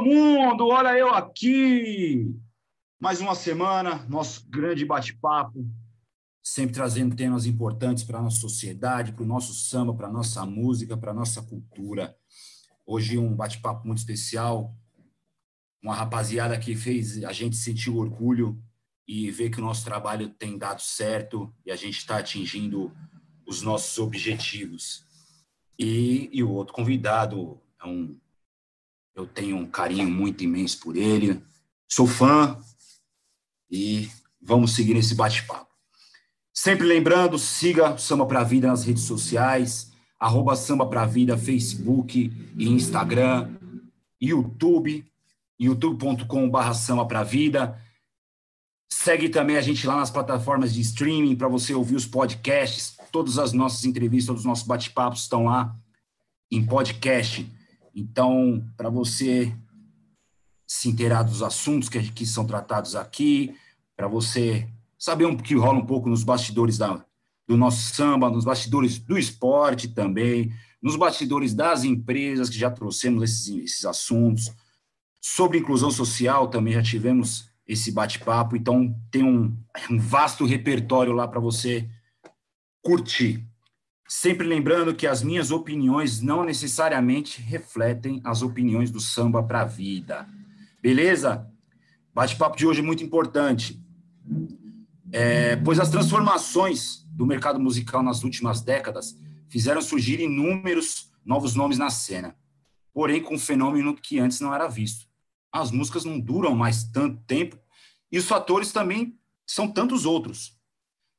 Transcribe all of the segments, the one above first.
Mundo! Olha eu aqui! Mais uma semana, nosso grande bate-papo, sempre trazendo temas importantes para a nossa sociedade, para o nosso samba, para a nossa música, para a nossa cultura. Hoje um bate-papo muito especial, uma rapaziada que fez a gente sentir orgulho e ver que o nosso trabalho tem dado certo e a gente está atingindo os nossos objetivos. E, e o outro convidado é um eu tenho um carinho muito imenso por ele, sou fã e vamos seguir nesse bate-papo. Sempre lembrando, siga o Samba Pra Vida nas redes sociais, arroba Samba Vida, Facebook e Instagram, YouTube, youtube.com.br Samba Pra Vida. Segue também a gente lá nas plataformas de streaming para você ouvir os podcasts. Todas as nossas entrevistas, todos os nossos bate-papos estão lá em podcast. Então, para você se inteirar dos assuntos que, que são tratados aqui, para você saber um que rola um pouco nos bastidores da, do nosso samba, nos bastidores do esporte também, nos bastidores das empresas que já trouxemos esses, esses assuntos. Sobre inclusão social também já tivemos esse bate-papo, então tem um, um vasto repertório lá para você curtir. Sempre lembrando que as minhas opiniões não necessariamente refletem as opiniões do samba para a vida. Beleza? Bate-papo de hoje é muito importante, é, pois as transformações do mercado musical nas últimas décadas fizeram surgir inúmeros novos nomes na cena, porém com um fenômeno que antes não era visto. As músicas não duram mais tanto tempo e os fatores também são tantos outros.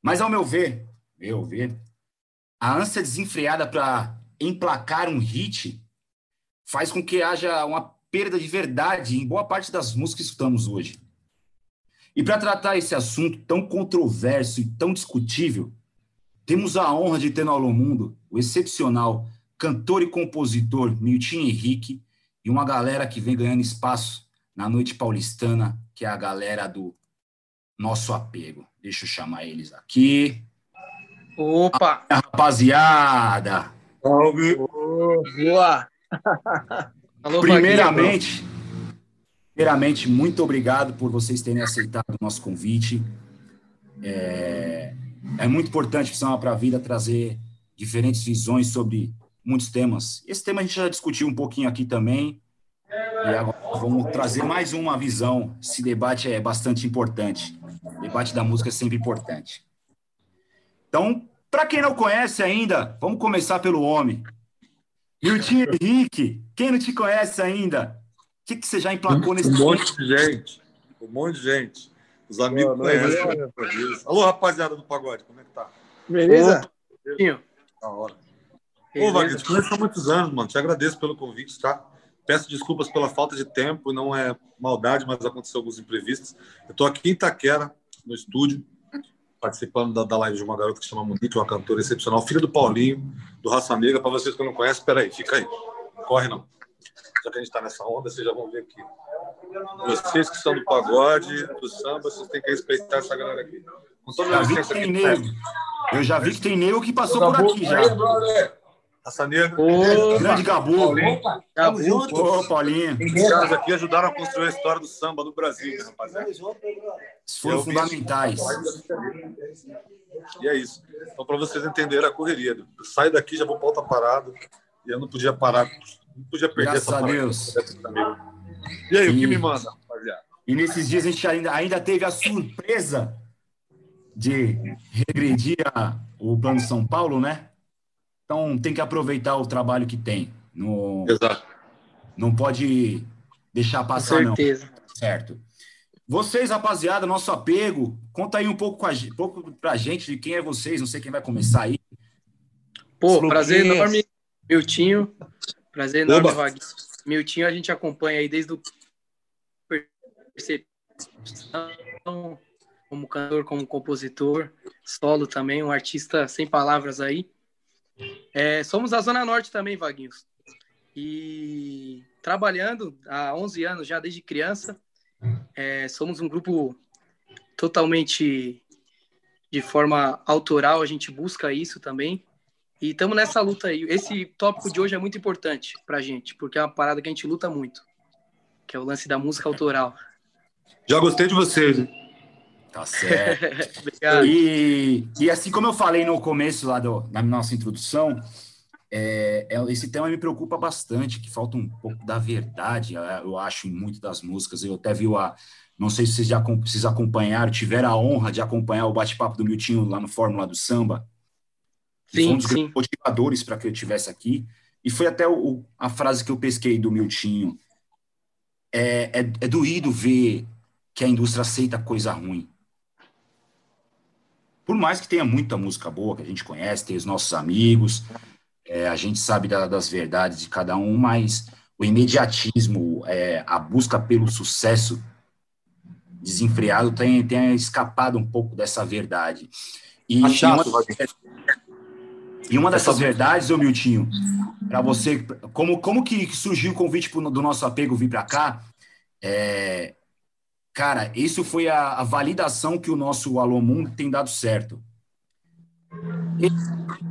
Mas, ao meu ver, meu ver, a ânsia desenfreada para emplacar um hit faz com que haja uma perda de verdade em boa parte das músicas que escutamos hoje. E para tratar esse assunto tão controverso e tão discutível, temos a honra de ter no Alô Mundo o excepcional cantor e compositor Milton Henrique e uma galera que vem ganhando espaço na noite paulistana, que é a galera do Nosso Apego. Deixa eu chamar eles aqui. Opa! A rapaziada! Salve! boa! Alô, primeiramente, primeiramente, muito obrigado por vocês terem aceitado o nosso convite. É, é muito importante para a vida trazer diferentes visões sobre muitos temas. Esse tema a gente já discutiu um pouquinho aqui também. E agora vamos trazer mais uma visão. Esse debate é bastante importante. O debate da música é sempre importante. Então, para quem não conhece ainda, vamos começar pelo homem. Milton Henrique, quem não te conhece ainda? O que, que você já emplacou nesse Um monte de gente. Um monte de gente. Os amigos Boa, conhecem. Alô, rapaziada do pagode, como é que tá? Beleza? Beleza. Da hora. Ô, Wagner, te conheço há muitos anos, mano. Te agradeço pelo convite, tá? Peço desculpas pela falta de tempo, não é maldade, mas aconteceu alguns imprevistos. Eu estou aqui em Itaquera, no estúdio, participando da, da live de uma garota que chama Monique, uma cantora excepcional, filha do Paulinho, do Raça Negra. Para vocês que não conhecem, espera aí, fica aí. Corre não. Já que a gente está nessa onda, vocês já vão ver aqui. Vocês que são do pagode, do samba, vocês têm que respeitar essa galera aqui. Com toda já vi que tem nego. Eu já vi que tem nego que passou por aqui já. Raça Negra. Ô, grande Gabu. Tamo junto. Ô, Paulinho. Os caras aqui ajudaram a construir a história do samba do Brasil, né, rapaziada. Foram fundamentais. E é isso. Então, para vocês entenderem a correria. Eu saio daqui, já vou para outra parada. E eu não podia parar. Não podia perder Graças essa a Deus. E aí, e... o que me manda, rapaziada? E nesses dias a gente ainda, ainda teve a surpresa de regredir a, o Plano São Paulo, né? Então tem que aproveitar o trabalho que tem. No, Exato. Não pode deixar passar, Com certeza. não. Certo. Vocês, rapaziada, nosso apego, conta aí um pouco, com a, um pouco pra gente de quem é vocês, não sei quem vai começar aí. Pô, prazer enorme, Miltinho. Prazer enorme, Wagner. Miltinho a gente acompanha aí desde o percepção, como cantor, como compositor, solo também, um artista sem palavras aí. É, somos da Zona Norte também, Vaguinhos. E trabalhando há 11 anos já, desde criança. É, somos um grupo totalmente de forma autoral, a gente busca isso também. E estamos nessa luta aí. Esse tópico de hoje é muito importante para a gente, porque é uma parada que a gente luta muito. que é o lance da música autoral. Já gostei de vocês? Tá certo. e, e assim como eu falei no começo lá do, da nossa introdução, é, é, esse tema me preocupa bastante, que falta um pouco da verdade, é, eu acho, em muitas das músicas. Eu até vi a. Não sei se vocês já vocês acompanharam, tiveram a honra de acompanhar o bate-papo do Miltinho lá no Fórmula do Samba. Sim, foi um dos sim. motivadores para que eu estivesse aqui. E foi até o, a frase que eu pesquei do Miltinho. É, é, é doído ver que a indústria aceita coisa ruim. Por mais que tenha muita música boa que a gente conhece, tem os nossos amigos, é, a gente sabe da, das verdades de cada um, mas o imediatismo, é, a busca pelo sucesso desenfreado tem, tem escapado um pouco dessa verdade. E, tá chato, uma, e uma dessas verdades, ô Miltinho, para você, como, como que surgiu o convite pro, do nosso apego vir para cá? É, cara, isso foi a, a, validação que o nosso Alô Mundo tem dado certo. Ele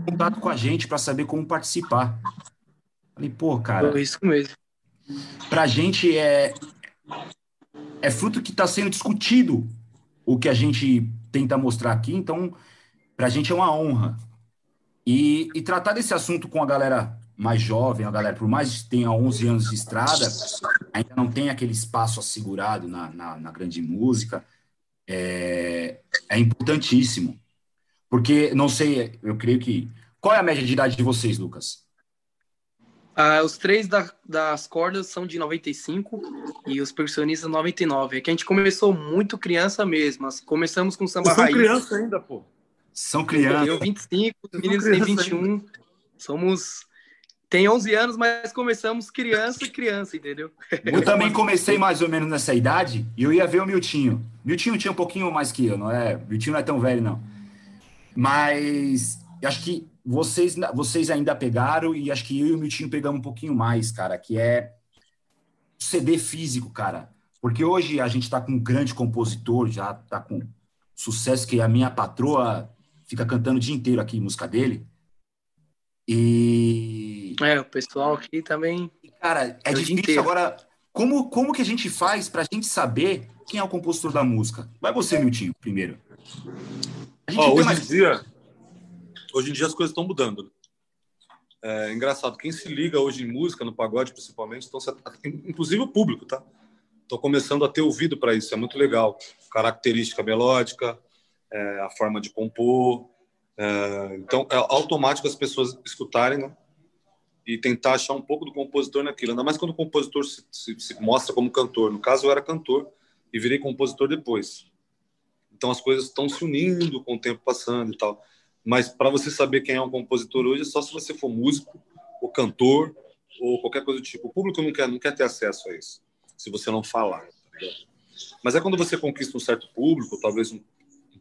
contato com a gente para saber como participar. Falei, pô, cara. Isso mesmo. Pra gente é, é fruto que está sendo discutido o que a gente tenta mostrar aqui, então, pra gente é uma honra. E, e tratar desse assunto com a galera mais jovem, a galera, por mais que tenha 11 anos de estrada, ainda não tem aquele espaço assegurado na, na, na grande música, é, é importantíssimo. Porque, não sei, eu creio que. Qual é a média de idade de vocês, Lucas? Ah, os três da, das cordas são de 95 e os percussionistas 99. É que a gente começou muito criança mesmo. Começamos com samba raiz. São criança ainda, pô. São crianças. Eu 25, os meninos têm 21. Ainda. Somos tem 11 anos, mas começamos criança e criança, entendeu? Eu também comecei mais ou menos nessa idade e eu ia ver o Miltinho. Miltinho tinha um pouquinho mais que eu, não é? Miltinho não é tão velho, não. Mas acho que vocês, vocês ainda pegaram e acho que eu e o Miltinho pegamos um pouquinho mais, cara, que é CD físico, cara. Porque hoje a gente está com um grande compositor, já está com sucesso que a minha patroa fica cantando o dia inteiro aqui música dele. E. É, o pessoal aqui também. Cara, é, é difícil agora. Como, como que a gente faz para a gente saber quem é o compositor da música? Vai você, Miltinho, primeiro. Oh, hoje, mais... em dia, hoje em dia as coisas estão mudando. É engraçado, quem se liga hoje em música, no pagode principalmente, estão se... inclusive o público, tá? Estou começando a ter ouvido para isso, é muito legal. Característica melódica, é, a forma de compor. É, então, é automático as pessoas escutarem né? e tentar achar um pouco do compositor naquilo. Ainda mais quando o compositor se, se, se mostra como cantor. No caso, eu era cantor e virei compositor depois. Então as coisas estão se unindo com o tempo passando e tal. Mas para você saber quem é um compositor hoje, é só se você for músico, ou cantor, ou qualquer coisa do tipo. O público não quer, não quer ter acesso a isso, se você não falar. Tá Mas é quando você conquista um certo público, talvez um,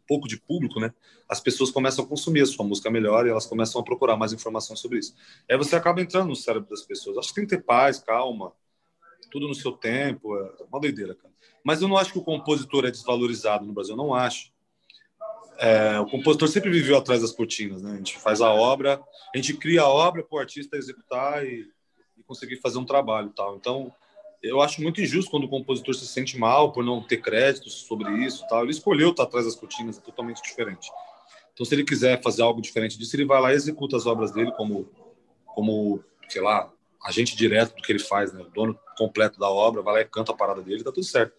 pouco de público, né? As pessoas começam a consumir a sua música melhor e elas começam a procurar mais informação sobre isso. Aí você acaba entrando no cérebro das pessoas. Acho que tem que ter paz, calma, tudo no seu tempo. É uma doideira, cara. Mas eu não acho que o compositor é desvalorizado no Brasil, não acho. É, o compositor sempre viveu atrás das cortinas, né? A gente faz a obra, a gente cria a obra para o artista executar e, e, conseguir fazer um trabalho, tal. Então, eu acho muito injusto quando o compositor se sente mal por não ter créditos sobre isso, tal. Ele escolheu estar atrás das cortinas, é totalmente diferente. Então, se ele quiser fazer algo diferente disso, ele vai lá e executa as obras dele como, como, sei lá, agente direto do que ele faz, né? O dono completo da obra, vai lá e canta a parada dele, tá tudo certo.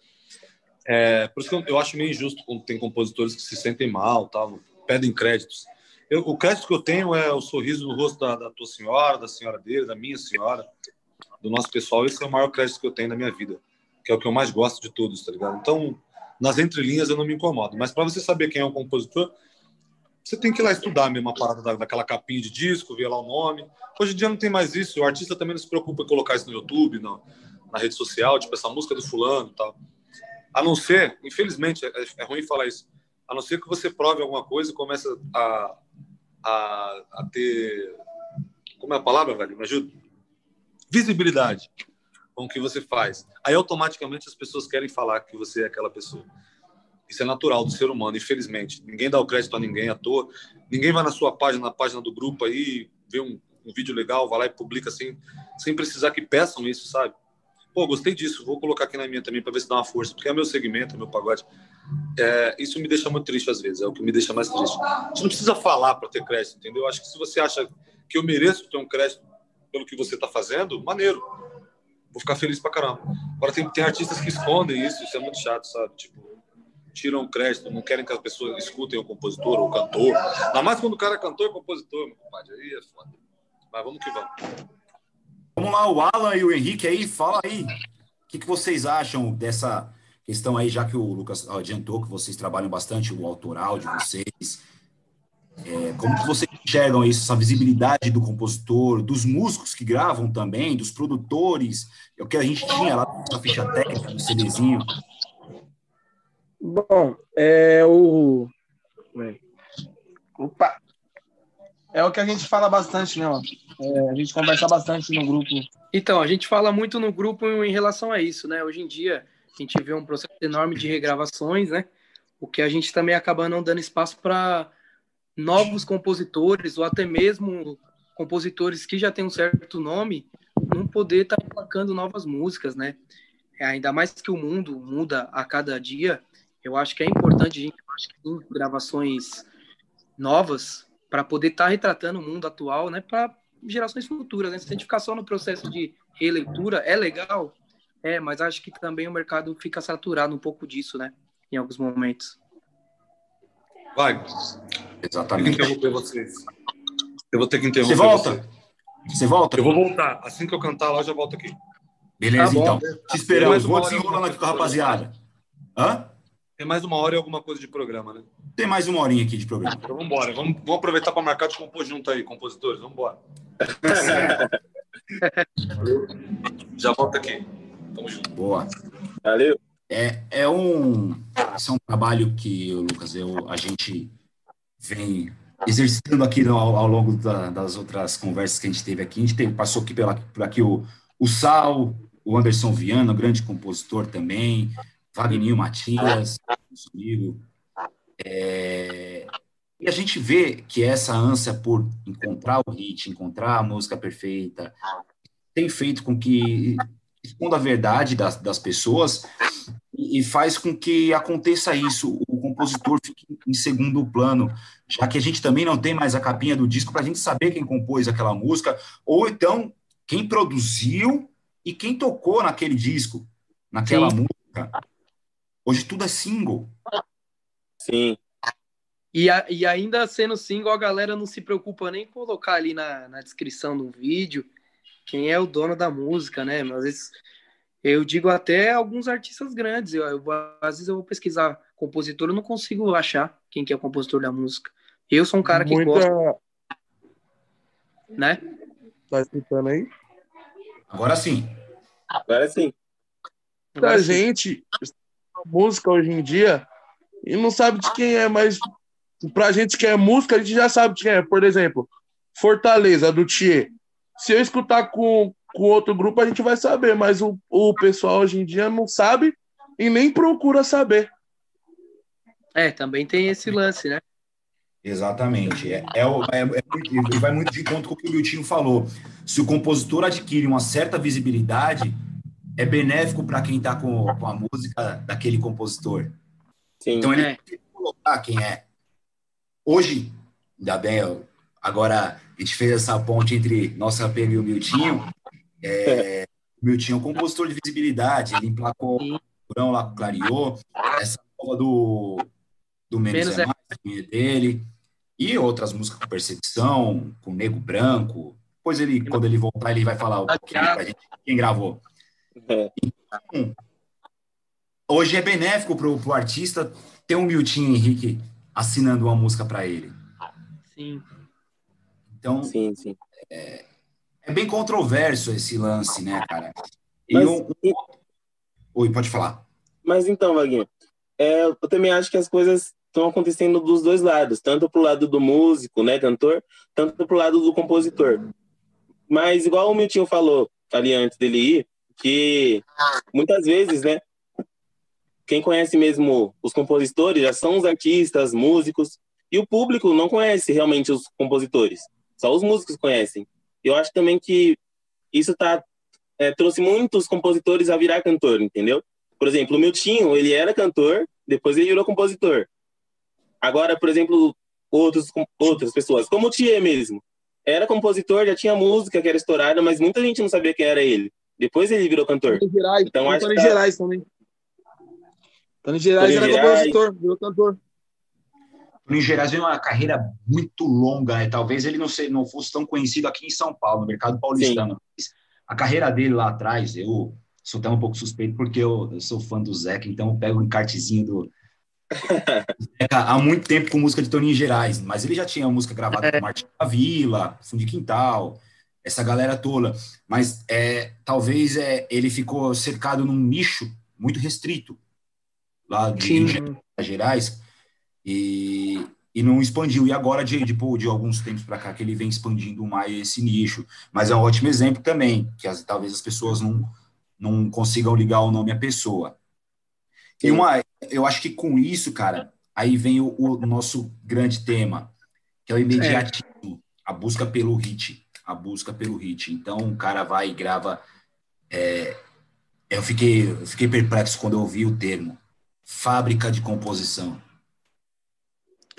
É, por isso que eu, eu, acho meio injusto quando tem compositores que se sentem mal, tal, pedem créditos. Eu, o crédito que eu tenho é o sorriso no rosto da, da, tua senhora, da senhora dele, da minha senhora, do nosso pessoal. Esse é o maior crédito que eu tenho na minha vida, que é o que eu mais gosto de todos, tá ligado? Então, nas entrelinhas eu não me incomodo. Mas para você saber quem é um compositor, você tem que ir lá estudar mesmo a parada da, daquela capinha de disco, ver lá o nome. Hoje em dia não tem mais isso. O artista também não se preocupa em colocar isso no YouTube, no, na rede social, tipo essa música do fulano tal. A não ser, infelizmente, é, é, ruim falar isso, a não ser que você prove alguma coisa e comece a, a, a ter. Como é a palavra, velho? Me ajuda? Visibilidade com o que você faz. Aí automaticamente as pessoas querem falar que você é aquela pessoa. Isso é natural do ser humano, infelizmente. Ninguém dá o crédito a ninguém à toa. Ninguém vai na sua página, na página do grupo aí, vê um, um vídeo legal, vai lá e publica assim, sem precisar que peçam isso, sabe? pô, gostei disso, vou colocar aqui na minha também para ver se dá uma força, porque é meu segmento, é meu pagode. É, isso me deixa muito triste às vezes, é o que me deixa mais triste. A gente não precisa falar para ter crédito, entendeu? Eu acho que se você acha que eu mereço ter um crédito pelo que você está fazendo, maneiro. Vou ficar feliz pra caramba. Agora tem, tem artistas que escondem isso, isso é muito chato, sabe? Tipo, tiram crédito, não querem que as pessoas escutem o compositor ou o cantor. Ainda mais quando o cara é cantor e compositor, meu compadre. Aí é foda. Mas vamos que vamos. Vamos lá, o Alan e o Henrique aí, fala aí. O que, que vocês acham dessa questão aí, já que o Lucas adiantou que vocês trabalham bastante o autoral de vocês? É, como que vocês enxergam isso, essa visibilidade do compositor, dos músicos que gravam também, dos produtores? É o que a gente tinha lá na ficha técnica, no CDzinho. Bom, é o. Opa! É o que a gente fala bastante, né? É, a gente conversa bastante no grupo. Então, a gente fala muito no grupo em relação a isso, né? Hoje em dia, a gente vê um processo enorme de regravações, né? O que a gente também acaba não dando espaço para novos compositores ou até mesmo compositores que já têm um certo nome não poder estar tá novas músicas, né? É, ainda mais que o mundo muda a cada dia, eu acho que é importante a gente ter gravações novas para poder estar tá retratando o mundo atual, né? Para gerações futuras, né? Se a gente ficar só no processo de releitura, é legal, é, mas acho que também o mercado fica saturado um pouco disso, né? Em alguns momentos. Vai. Exatamente. Eu interromper vocês. Eu vou ter que interromper Você volta? Você. você volta? Eu vou voltar. Assim que eu cantar lá, eu já volto aqui. Beleza, tá então. Te esperamos. Vou desenrolando aqui com a rapaziada. Hã? Tem mais uma hora e alguma coisa de programa, né? Tem mais uma horinha aqui de programa. Então vamos embora. Vamos, vamos aproveitar para marcar de compor junto aí, compositores. Vamos embora. já volto aqui. Tamo junto. Boa. Valeu. É, é um, esse é um trabalho que, Lucas, eu, a gente vem exercitando aqui ao, ao longo da, das outras conversas que a gente teve aqui. A gente teve, passou aqui pela, por aqui o, o Sal, o Anderson Viana, grande compositor também, Wagninho Matias, amigo. É, e a gente vê que essa ânsia por encontrar o hit, encontrar a música perfeita, tem feito com que esconda a verdade das, das pessoas e faz com que aconteça isso, o compositor fique em segundo plano, já que a gente também não tem mais a capinha do disco para a gente saber quem compôs aquela música, ou então quem produziu e quem tocou naquele disco, naquela Sim. música. Hoje tudo é single. Sim. E, a, e ainda sendo single, a galera não se preocupa nem em colocar ali na, na descrição do vídeo quem é o dono da música, né? Às vezes eu digo até alguns artistas grandes. Eu, eu, às vezes eu vou pesquisar compositor, eu não consigo achar quem que é o compositor da música. Eu sou um cara que Muita... gosta. Né? Tá escutando aí? Agora sim. Agora sim. Muita gente, música hoje em dia, e não sabe de quem é, mas pra gente que é música, a gente já sabe de quem é. Por exemplo, Fortaleza, do Thier. Se eu escutar com, com outro grupo, a gente vai saber, mas o, o pessoal hoje em dia não sabe e nem procura saber. É, também tem esse lance, né? Exatamente. É, é, é, é, vai muito de encontro com o que o Miltinho falou. Se o compositor adquire uma certa visibilidade, é benéfico para quem está com, com, a música daquele compositor. Sim, então ele é. tem que colocar quem é. Hoje, ainda bem, agora a gente fez essa ponte entre nosso rapego e o Miltinho. É, o Miltinho é um compositor de visibilidade, ele emplacou o Curão lá, clareou, essa nova do, do Menos, Menos é, Mais, é dele, e outras músicas com percepção, com Nego Branco. Depois, ele, quando ele voltar, ele vai falar o que pra gente, quem gravou. É. Então, hoje é benéfico para o artista ter um Miltinho Henrique assinando uma música para ele. Sim. Então, sim, sim. É, é bem controverso esse lance, né, cara? Mas, eu... Oi, pode falar. Mas então, Vaguinho, é, eu também acho que as coisas estão acontecendo dos dois lados, tanto pro lado do músico, né, cantor, tanto pro lado do compositor. Mas igual o Miltinho falou ali antes dele ir, que muitas vezes, né, quem conhece mesmo os compositores já são os artistas, músicos, e o público não conhece realmente os compositores. Só os músicos conhecem. Eu acho também que isso está é, trouxe muitos compositores a virar cantor, entendeu? Por exemplo, o Miltinho, ele era cantor, depois ele virou compositor. Agora, por exemplo, outros, outras pessoas, como o Thier mesmo, era compositor, já tinha música que era estourada, mas muita gente não sabia quem era ele. Depois ele virou cantor. Gerais, então, acho Tony que... Gerais também. Tony Gerais Tony era Gerais... compositor, virou cantor. Tony Gerais tem uma carreira muito longa, né? talvez ele não, não fosse tão conhecido aqui em São Paulo, no mercado paulistano. A carreira dele lá atrás, eu sou até um pouco suspeito porque eu, eu sou fã do Zeca, então eu pego um encartezinho do, há muito tempo com música de Toninho Gerais, mas ele já tinha música gravada com Martin da Vila, Fundo de Quintal, essa galera tola. Mas é, talvez é, ele ficou cercado num nicho muito restrito lá de Minas Gerais e, e não expandiu. E agora, de, de, de alguns tempos para cá, que ele vem expandindo mais esse nicho. Mas é um ótimo exemplo também, que as, talvez as pessoas não, não consigam ligar o nome à pessoa. E uma, eu acho que com isso, cara, aí vem o, o nosso grande tema, que é o imediatismo, é. a busca pelo hit, a busca pelo hit. Então, o cara vai e grava. É, eu fiquei, eu fiquei perplexo quando eu ouvi o termo fábrica de composição.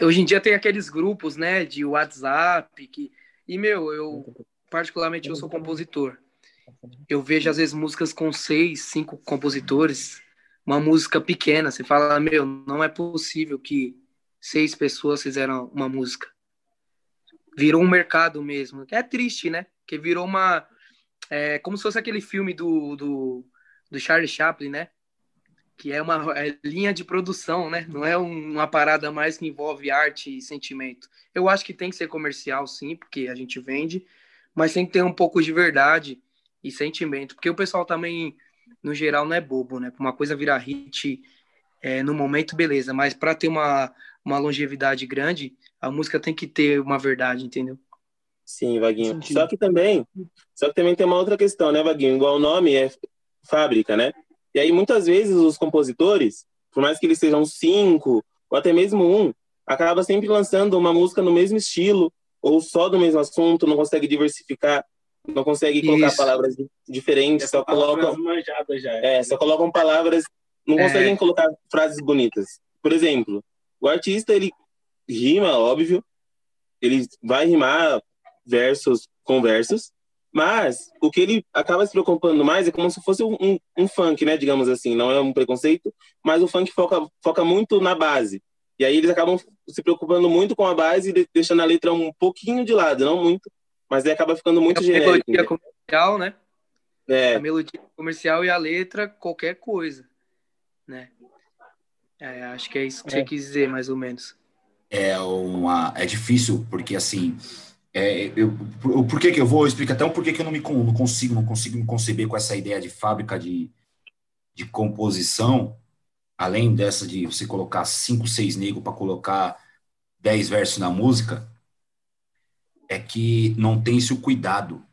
Hoje em dia tem aqueles grupos, né, de WhatsApp que e meu, eu particularmente eu sou compositor. Eu vejo às vezes músicas com seis, cinco compositores uma música pequena. Você fala, meu, não é possível que seis pessoas fizeram uma música. Virou um mercado mesmo. É triste, né? Que virou uma. É, como se fosse aquele filme do, do, do Charlie Chaplin, né? Que é uma é linha de produção, né? Não é um, uma parada mais que envolve arte e sentimento. Eu acho que tem que ser comercial, sim, porque a gente vende, mas tem que ter um pouco de verdade e sentimento, porque o pessoal também no geral, não é bobo, né? Uma coisa virar hit é, no momento, beleza, mas para ter uma, uma longevidade grande, a música tem que ter uma verdade, entendeu? Sim, Vaguinho. Só que também, só que também tem uma outra questão, né, Vaguinho? Igual o nome é fábrica, né? E aí muitas vezes os compositores, por mais que eles sejam cinco ou até mesmo um, acaba sempre lançando uma música no mesmo estilo ou só do mesmo assunto, não consegue diversificar não consegue colocar Isso. palavras diferentes, só colocam já. É, só colocam palavras, não é. conseguem colocar frases bonitas. Por exemplo, o artista ele rima, óbvio, ele vai rimar versos com versos, mas o que ele acaba se preocupando mais é como se fosse um, um, um, funk, né? Digamos assim, não é um preconceito, mas o funk foca, foca muito na base. E aí eles acabam se preocupando muito com a base e deixando a letra um pouquinho de lado, não muito, mas aí acaba ficando muito é genérico. A melodia comercial, né? É. A melodia comercial e a letra, qualquer coisa, né? É, acho que é isso que é. você quis dizer, mais ou menos. É, uma, é difícil, porque assim, é, eu, por, por que que eu vou explicar até um porquê que eu não me não consigo, não consigo me conceber com essa ideia de fábrica de, de composição, além dessa de você colocar cinco, seis negros para colocar dez versos na música, é que não tem-se o cuidado.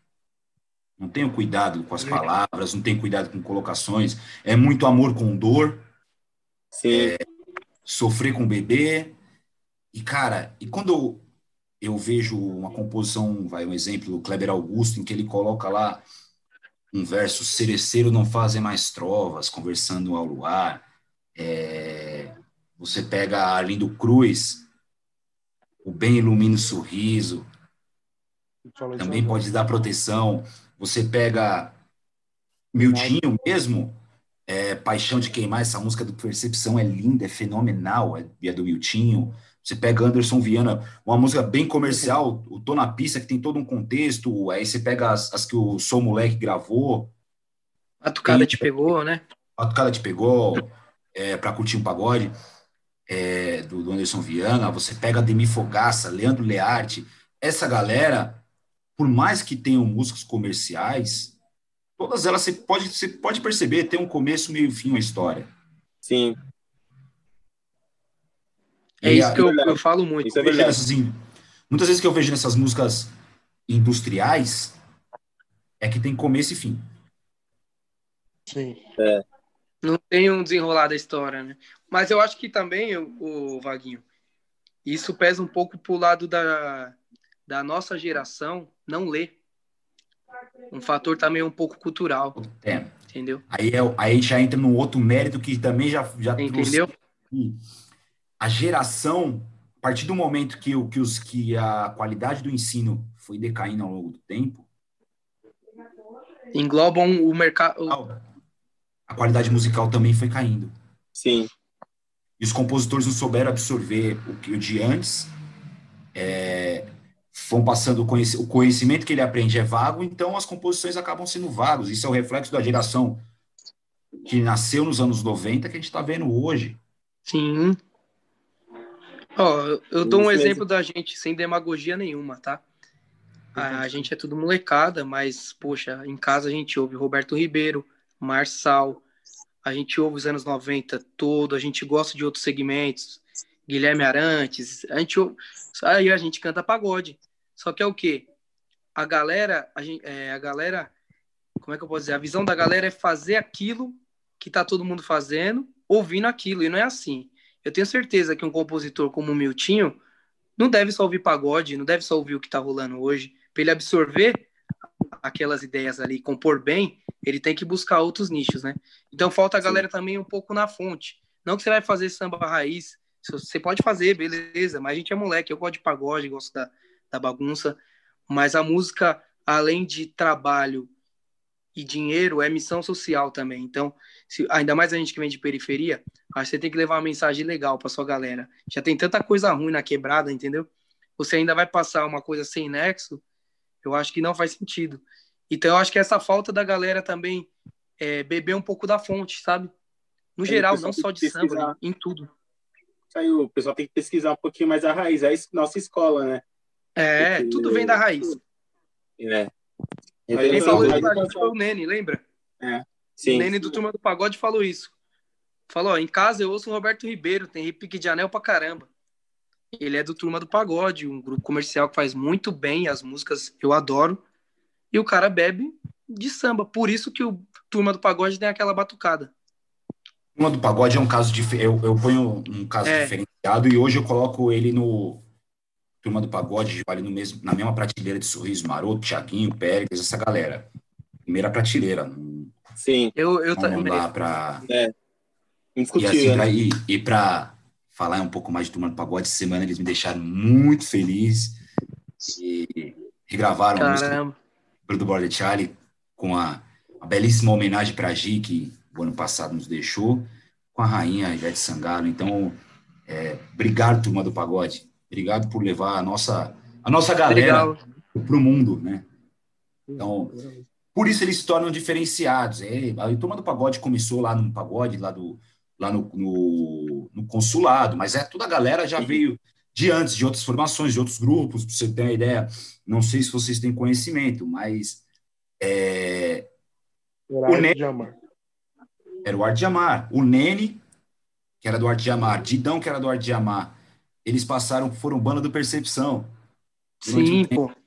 Não tem o cuidado com as palavras, não tem cuidado com colocações. É muito amor com dor. É, sofrer com bebê. E, cara, e quando eu, eu vejo uma composição, vai um exemplo do Kleber Augusto, em que ele coloca lá um verso, cereceiro não fazem mais trovas, conversando ao luar. É, você pega Arlindo Cruz, o bem ilumina o sorriso, também pode dar proteção. Você pega Miltinho mesmo, é, Paixão de Queimar, essa música do Percepção é linda, é fenomenal, é, é do Miltinho. Você pega Anderson Viana, uma música bem comercial, o Tô na Pista, que tem todo um contexto, aí você pega as, as que o Sou Moleque gravou. A Tucada Te Pegou, né? A Tucada Te Pegou, é, para curtir um pagode, é, do, do Anderson Viana. Você pega Demi Fogaça, Leandro Learte, essa galera por mais que tenham músicas comerciais, todas elas você pode, você pode perceber, tem um começo, meio e fim uma história. Sim. É e isso a, que eu, eu, falo muito. Isso é verdade. Nessas, muitas vezes que eu vejo nessas músicas industriais, é que tem começo e fim. Sim. É. Não tem um desenrolar da história, né? Mas eu acho que também, o, Vaguinho, isso pesa um pouco pro lado da, da nossa geração não lê. um fator também um pouco cultural. É. Entendeu? Aí, é, aí já entra num outro mérito que também já, já Entendeu? trouxe a geração, a partir do momento que, o, que, os, que a qualidade do ensino foi decaindo ao longo do tempo, Englobam o mercado. a qualidade musical também foi caindo. Sim. E os compositores não souberam absorver o que o de antes, é, vão passando o conhecimento que ele aprende é vago, então as composições acabam sendo vagos. Isso é o reflexo da geração que nasceu nos anos 90 que a gente está vendo hoje. Sim. Ó, eu- eu dou um mesmo. exemplo da gente sem demagogia nenhuma, tá? A, a gente é tudo molecada, mas, poxa, em casa a gente ouve Roberto Ribeiro, Marçal, a gente ouve os anos 90 todo, a gente gosta de outros segmentos, Guilherme Arantes, a gente ouve, aí a gente canta pagode. Só que é o quê? A galera, a, gente, é, a galera, como é que eu posso dizer? A visão da galera é fazer aquilo que tá todo mundo fazendo, ouvindo aquilo, e não é assim. Eu tenho certeza que um compositor como o Miltinho não deve só ouvir pagode, não deve só ouvir o que tá rolando hoje. Para ele absorver aquelas ideias ali, compor bem, ele tem que buscar outros nichos, né? Então falta a Sim. galera também um pouco na fonte. Não que você vai fazer samba raiz, você pode fazer, beleza, mas a gente é moleque, eu gosto de pagode, gosto da, da bagunça, mas a música, além de trabalho e dinheiro, é missão social também. Então, se- ainda mais a gente que vem de periferia, acho que você tem que levar uma mensagem legal para sua galera. Já tem tanta coisa ruim na quebrada, entendeu? Você ainda vai passar uma coisa sem nexo, eu acho que não faz sentido. Então, eu acho que essa falta da galera também é beber um pouco da fonte, sabe? No É, geral, não só de samba, pesquisar. em tudo. Aí, o pessoal tem que pesquisar um pouquinho mais a raiz. É a nossa escola, né? É, Porque- tudo vem da raiz. Né? Quem eu falou foi o Nene, lembra? O Sim. Nene do Turma do Pagode falou isso. Falou, ó, em casa eu ouço o Roberto Ribeiro, tem repique de anel pra caramba. Ele é do Turma do Pagode, um grupo comercial que faz muito bem as músicas, eu adoro. E o cara bebe de samba. Por isso que o Turma do Pagode tem aquela batucada. Uma do pagode é um caso dif- eu, eu ponho um caso É. diferenciado e hoje eu coloco ele no turma do pagode, vale no mesmo, na mesma prateleira de Sorriso Maroto, Thiaguinho, Pérez, essa galera. Primeira prateleira, não, Sim. Eu, eu não também. dá pra E assim, Indiscutível. pra, né? e, e pra falar um pouco mais de Turma do Pagode, essa semana eles me deixaram muito feliz e regravaram a música do Border Charlie com a, a belíssima homenagem para a Gi, que o ano passado nos deixou, com a rainha Ivete Sangalo. Então, é, obrigado, turma do Pagode. Obrigado por levar a nossa, a nossa galera Legal. para o mundo, né? Então, por isso eles se tornam diferenciados. É, a turma do pagode começou lá no pagode, lá, do, lá no, no, no consulado, mas é toda a galera já veio de antes, de outras formações, de outros grupos, para você ter uma ideia. Não sei se vocês têm conhecimento, mas é, Horário Ne- de amar. era o Arte de Amar. O Nene, que era do Arte de Amar, Didão, que era do Arte de Amar, eles passaram, foram banda do Percepção. Sim, um tempo. pô.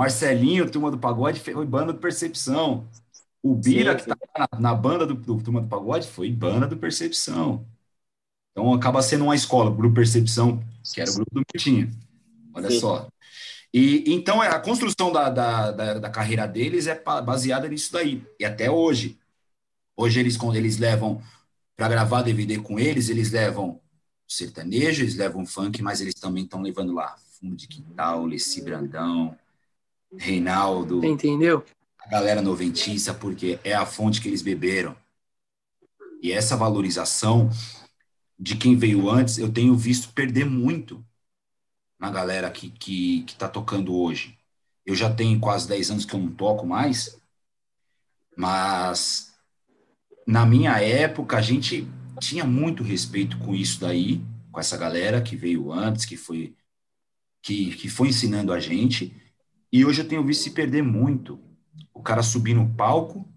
Marcelinho, Turma do Pagode, foi banda do Percepção. O Bira, Sim, que tá na, na banda do, do Turma do Pagode, foi banda do Percepção. Então acaba sendo uma escola, o Grupo Percepção, que era o grupo do Mirtinho. Olha Sim. só. E então a construção da, da, da, da carreira deles é baseada nisso daí. E até hoje. Hoje eles, quando eles levam para gravar DVD com eles, eles levam sertanejo, eles levam funk, mas eles também estão levando lá fundo de quintal, Leci Brandão, Reinaldo, Entendeu? a galera noventista, porque é a fonte que eles beberam. E essa valorização de quem veio antes, eu tenho visto perder muito na galera que, que, que tá tocando hoje. Eu já tenho quase 10 anos que eu não toco mais, mas na minha época a gente tinha muito respeito com isso daí, com essa galera que veio antes, que foi que, que foi ensinando a gente, e hoje eu tenho visto se perder muito o cara subir no palco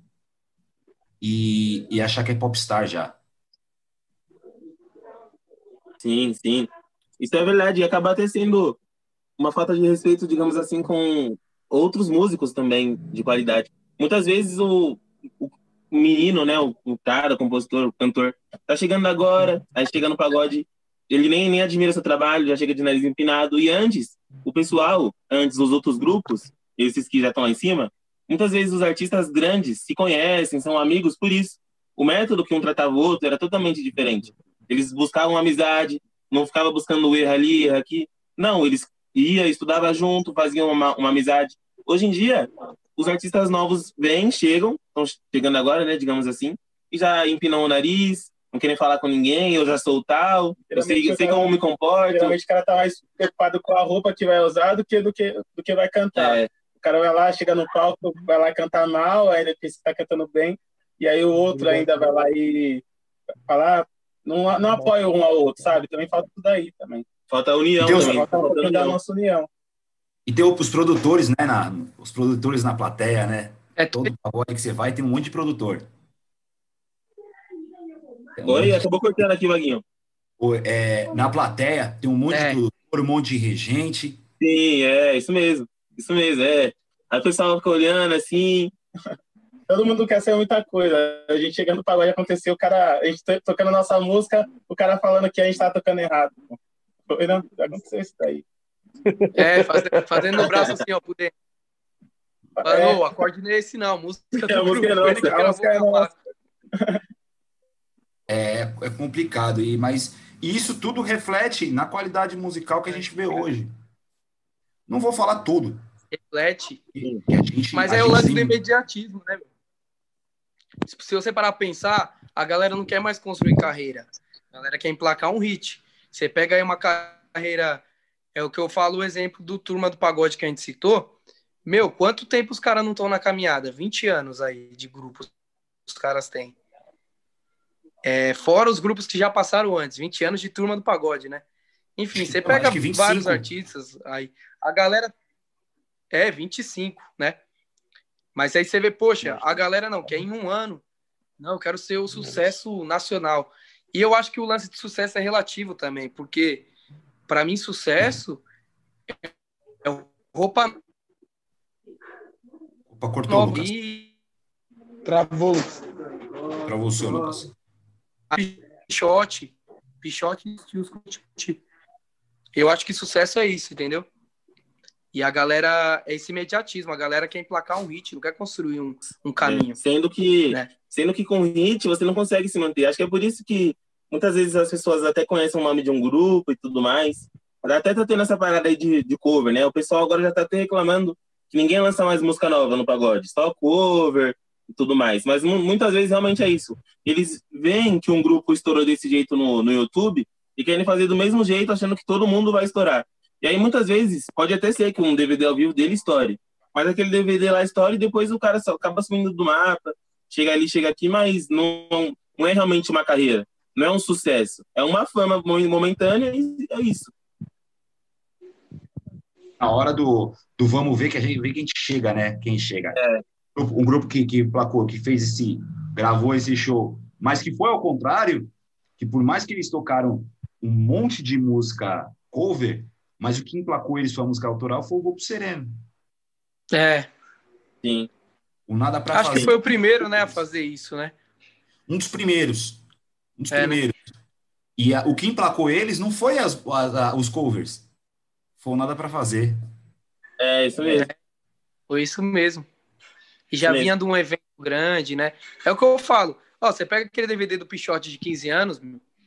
e, e achar que é popstar já. Sim, sim. Isso é verdade. E acaba até sendo uma falta de respeito, digamos assim, com outros músicos também de qualidade. Muitas vezes o, o menino, né, o, o cara, o compositor, o cantor, tá chegando agora, aí chega no pagode, ele nem, nem admira seu trabalho, já chega de nariz empinado. E antes, o pessoal, antes os outros grupos, esses que já estão lá em cima, muitas vezes os artistas grandes se conhecem, são amigos, por isso o método que um tratava o outro era totalmente diferente. Eles buscavam amizade, não ficava buscando erro ali, erro aqui. Não, eles ia, estudava junto, faziam uma, uma amizade. Hoje em dia, os artistas novos vêm, chegam, estão chegando agora, né, digamos assim, e já empinam o nariz, não querem falar com ninguém, eu já sou tal, eu sei, eu sei como me comporto. Geralmente o cara tá mais preocupado com a roupa que vai usar do que do que, do que vai cantar. É. O cara vai lá, chega no palco, vai lá cantar mal, aí ele pensa que tá cantando bem, e aí o outro ainda vai lá e falar, não, não apoia um ao outro, sabe? Também falta tudo aí também. Falta a união Deus, também. Falta, falta união. nossa união. E tem os produtores, né? Na, os produtores na plateia, né? É todo pagode que você vai tem um monte de produtor. Oi, acabou cortando aqui, Vaguinho. É, na plateia tem um monte é. de um monte de regente. Sim, é, isso mesmo. Isso mesmo, é. Aí o pessoal fica olhando assim. Todo mundo quer ser muita coisa. A gente chegando no pagode aconteceu, o cara, a gente tocando nossa música, o cara falando que a gente tá tocando errado. Foi, não, aconteceu isso daí. É, fazendo, fazendo o braço assim, ó, por dentro. é. o acorde não é esse não, música é, a música não, a música é nossa. É, é complicado, e, mas isso tudo reflete na qualidade musical que a gente vê hoje. Não vou falar tudo. Reflete. Gente, mas é o lance tem... do imediatismo, né? Se você parar para pensar, a galera não quer mais construir carreira. A galera quer emplacar um hit. Você pega aí uma carreira é o que eu falo o exemplo do Turma do Pagode que a gente citou. Meu, quanto tempo os caras não estão na caminhada? 20 anos aí de grupos os caras têm. É, fora os grupos que já passaram antes, 20 anos de Turma do Pagode, né? Enfim, você pega vários artistas aí. A galera. É, 25, né? Mas aí você vê, poxa, a galera não quer em um ano. Não, eu quero ser o sucesso nacional. E eu acho que o lance de sucesso é relativo também, porque para mim, sucesso é roupa. Opa, cortou, Lucas. Travou, Travou o seu, Lucas. Pichote. Pichote Eu acho que sucesso é isso, entendeu? E a galera, é esse imediatismo, a galera quer emplacar um hit, não quer construir um, um caminho. É, sendo que né? sendo que com hit você não consegue se manter. Acho que é por isso que Muitas vezes as pessoas até conhecem o nome de um grupo e tudo mais. Até tá tendo essa parada aí de, de cover, né? O pessoal agora já tá até reclamando que ninguém lança mais música nova no pagode, só cover e tudo mais. Mas muitas vezes realmente é isso. Eles veem que um grupo estourou desse jeito no, no YouTube e querem fazer do mesmo jeito, achando que todo mundo vai estourar. E aí muitas vezes pode até ser que um DVD ao vivo dele estoure, mas aquele DVD lá estoure e depois o cara só acaba sumindo do mapa, chega ali, chega aqui, mas não, não é realmente uma carreira não é um sucesso. É uma fama momentânea e é isso. Na hora do, do vamos ver que a gente vê quem chega, né? Quem chega. É. Um grupo que, que placou, que fez esse, gravou esse show, mas que foi ao contrário, que por mais que eles tocaram um monte de música cover, mas o que emplacou eles sua música autoral foi o Grupo Sereno. É. Sim. O Nada pra Acho fazer. que foi o primeiro, né, a fazer isso, né? Um dos primeiros. Um dos é, né? primeiros. Né? E a, o que emplacou eles não foi as, as, os covers. Foi nada para fazer. É, isso mesmo. É, foi isso mesmo. E já vinha de um evento grande, né? É o que eu falo. Ó, você pega aquele DVD do Pichote de 15 anos,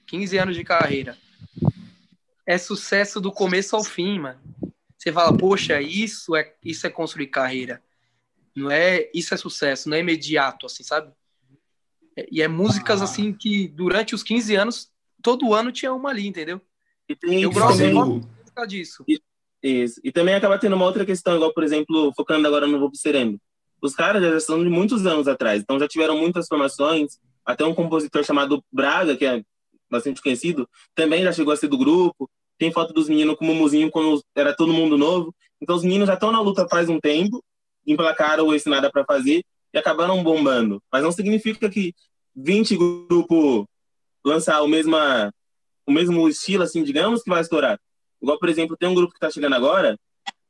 15 anos de carreira. É sucesso do começo ao fim, mano. Você fala, poxa, isso é, isso é construir carreira. Não é, isso é sucesso, não é imediato, assim, sabe? E é músicas ah. assim que durante os 15 anos, todo ano tinha uma ali, entendeu? E tem eu gosto também... disso. E, isso. E também acaba tendo uma outra questão, igual, por exemplo, focando agora no Vou Sereno. Os caras já são de muitos anos atrás, então já tiveram muitas formações. Até um compositor chamado Braga, que é bastante conhecido, também já chegou a ser do grupo. Tem foto dos meninos com o Mumuzinho quando era todo mundo novo. Então os meninos já estão na luta faz um tempo, emplacaram esse nada para fazer e acabaram bombando. Mas não significa que 20 grupos lançar o, mesma, o mesmo estilo, assim, digamos, que vai estourar. Igual, por exemplo, tem um grupo que está chegando agora,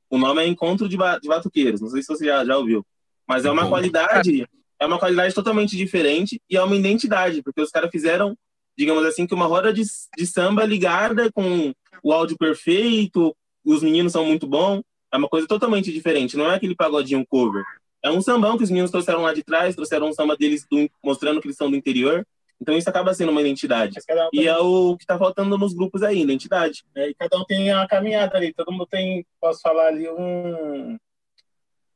o nome é Encontro de, ba de Batuqueiros. Não sei se você já, já ouviu. Mas é uma qualidade, é uma qualidade totalmente diferente e é uma identidade, porque os caras fizeram, digamos assim, que uma roda de, de samba ligada com o áudio perfeito, os meninos são muito bons. É uma coisa totalmente diferente, não é aquele pagodinho cover. é um sambão que os meninos trouxeram lá de trás, trouxeram um samba deles do, mostrando que eles são do interior. Então isso acaba sendo uma identidade. Um e é o que está faltando nos grupos aí, identidade. É, e cada um tem uma caminhada ali, todo mundo tem, posso falar ali, um.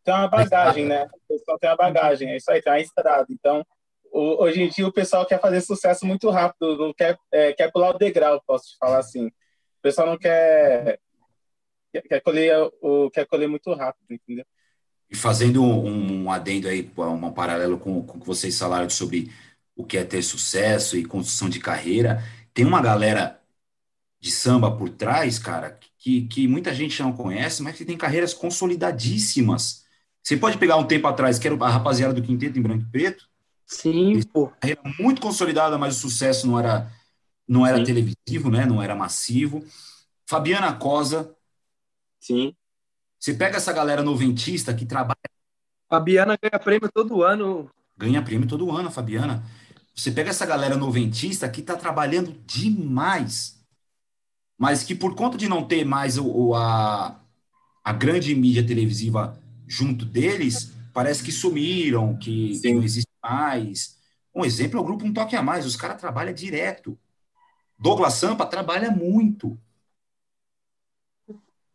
Tem uma bagagem, né? O pessoal tem uma bagagem, é isso aí, tem uma estrada. Então, hoje em dia o pessoal quer fazer sucesso muito rápido, não quer, é, quer pular o degrau, posso te falar assim. O pessoal não quer quer colher o quer colher muito rápido, entendeu? E fazendo um, um adendo aí, um paralelo com, com o que vocês falaram sobre o que é ter sucesso e construção de carreira, tem uma galera de samba por trás, cara, que, que muita gente não conhece, mas que tem carreiras consolidadíssimas. Você pode pegar um tempo atrás, que era a rapaziada do Quinteto em Branco e Preto. Sim, pô. Carreira muito consolidada, mas o sucesso não era, não era televisivo, né? Não era massivo. Fabiana Cosa. Sim. Você pega essa galera noventista que trabalha. Fabiana ganha prêmio todo ano. Ganha prêmio todo ano, Fabiana. Você pega essa galera noventista que está trabalhando demais, mas que por conta de não ter mais o, a, a grande mídia televisiva junto deles, parece que sumiram, que, que não existe mais. Um exemplo é o grupo Um Toque a Mais, os caras trabalham direto. Douglas Sampa trabalha muito.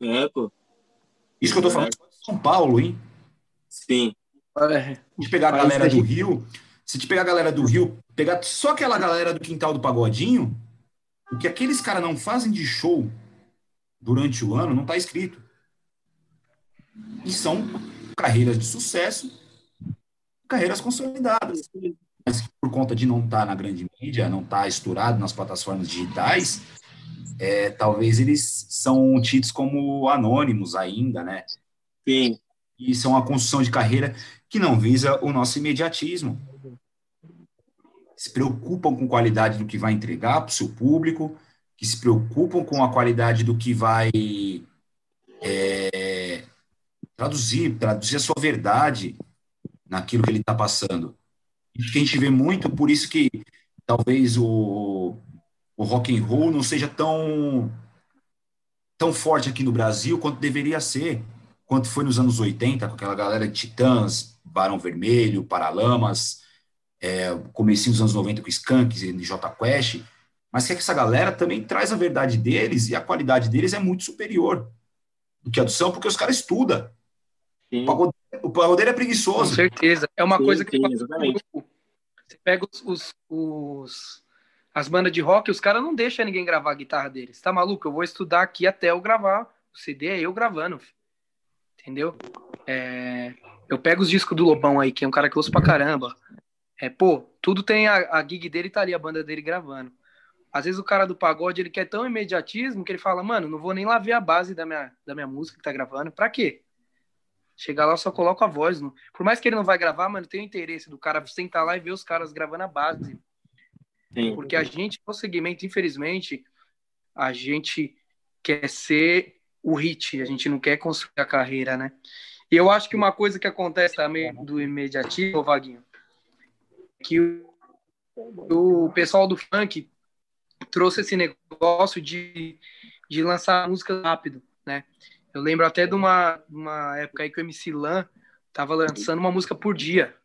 É, pô. Isso que eu tô falando de São Paulo, hein? Sim. Se te pegar a galera do Rio, se te pegar a galera do Rio, pegar só aquela galera do quintal do pagodinho, o que aqueles caras não fazem de show durante o ano não está escrito. E são carreiras de sucesso, carreiras consolidadas. Mas por conta de não estar tá na grande mídia, não estar tá estourado nas plataformas digitais, é, talvez eles são tidos como anônimos ainda, né? Sim. E são uma construção de carreira que não visa o nosso imediatismo. Se preocupam com a qualidade do que vai entregar para o seu público, que se preocupam com a qualidade do que vai é, traduzir, traduzir a sua verdade naquilo que ele está passando. Isso que a gente vê muito, por isso que talvez o, o rock and roll não seja tão tão forte aqui no Brasil quanto deveria ser, quanto foi nos anos 80, com aquela galera de Titãs, Barão Vermelho, Paralamas, é, comecinho dos anos 90 com Skanks e J Quest, mas que essa galera também traz a verdade deles e a qualidade deles é muito superior do que a do samba, porque os caras estudam. O pagodeiro, o pagodeiro é preguiçoso. Com certeza. É uma sim, coisa que sim, você pega os, os, os as bandas de rock, os caras não deixam ninguém gravar a guitarra deles. Tá maluco? Eu vou estudar aqui até eu gravar. O CD é eu gravando. Entendeu? É... Eu pego os discos do Lobão aí, que é um cara que ouço pra caramba. É, pô, tudo tem a, a gig dele tá ali, a banda dele gravando. Às vezes o cara do pagode, ele quer tão imediatismo que ele fala, mano, não vou nem lá ver a base da minha, da minha música que tá gravando. Pra quê? Chegar lá, só coloco a voz. No... Por mais que ele não vai gravar, mano, tem o interesse do cara sentar lá e ver os caras gravando a base. Sim. Porque a gente, no segmento, infelizmente, a gente quer ser o hit, a gente não quer construir a carreira, né? E eu acho que uma coisa que acontece também do imediatismo, Vaguinho, é que o, o pessoal do funk trouxe esse negócio de, de lançar música rápido, né? Eu lembro até de uma, uma época aí que o MC Lan tava lançando uma música por dia.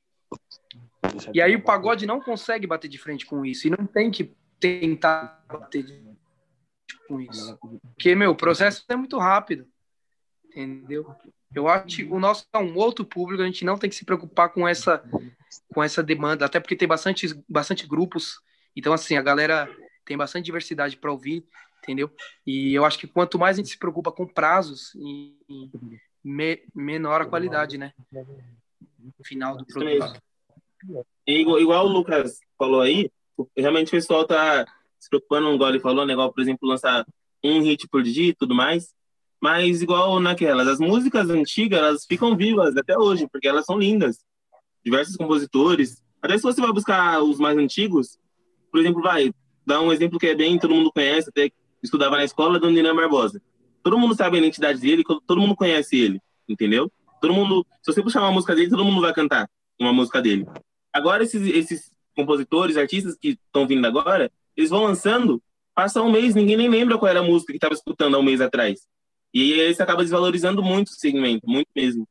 E aí o pagode não consegue bater de frente com isso. E não tem que tentar bater de frente com isso. Porque, meu, o processo é muito rápido. Entendeu? Eu acho que o nosso é um outro público, a gente não tem que se preocupar com essa, com essa demanda, até porque tem bastante, bastante grupos. Então, assim, a galera tem bastante diversidade para ouvir, entendeu? E eu acho que quanto mais a gente se preocupa com prazos, e, e me, menor a qualidade, né? Final do produto. Igual, igual o Lucas falou aí, realmente o pessoal tá se preocupando, igual ele falou, negócio, por exemplo, lançar um hit por dia e tudo mais. Mas igual naquelas, as músicas antigas, elas ficam vivas até hoje, porque elas são lindas. Diversos compositores. Até se você vai buscar os mais antigos, por exemplo, vai, dar um exemplo que é bem, todo mundo conhece, até estudava na escola, do Nina Barbosa. Todo mundo sabe a identidade dele, todo mundo conhece ele, entendeu? Todo mundo, se você puxar uma música dele, todo mundo vai cantar uma música dele. Agora, esses, esses compositores, artistas que estão vindo agora, eles vão lançando, passa um mês, ninguém nem lembra qual era a música que estava escutando há um mês atrás. E aí você acaba desvalorizando muito o segmento, muito mesmo.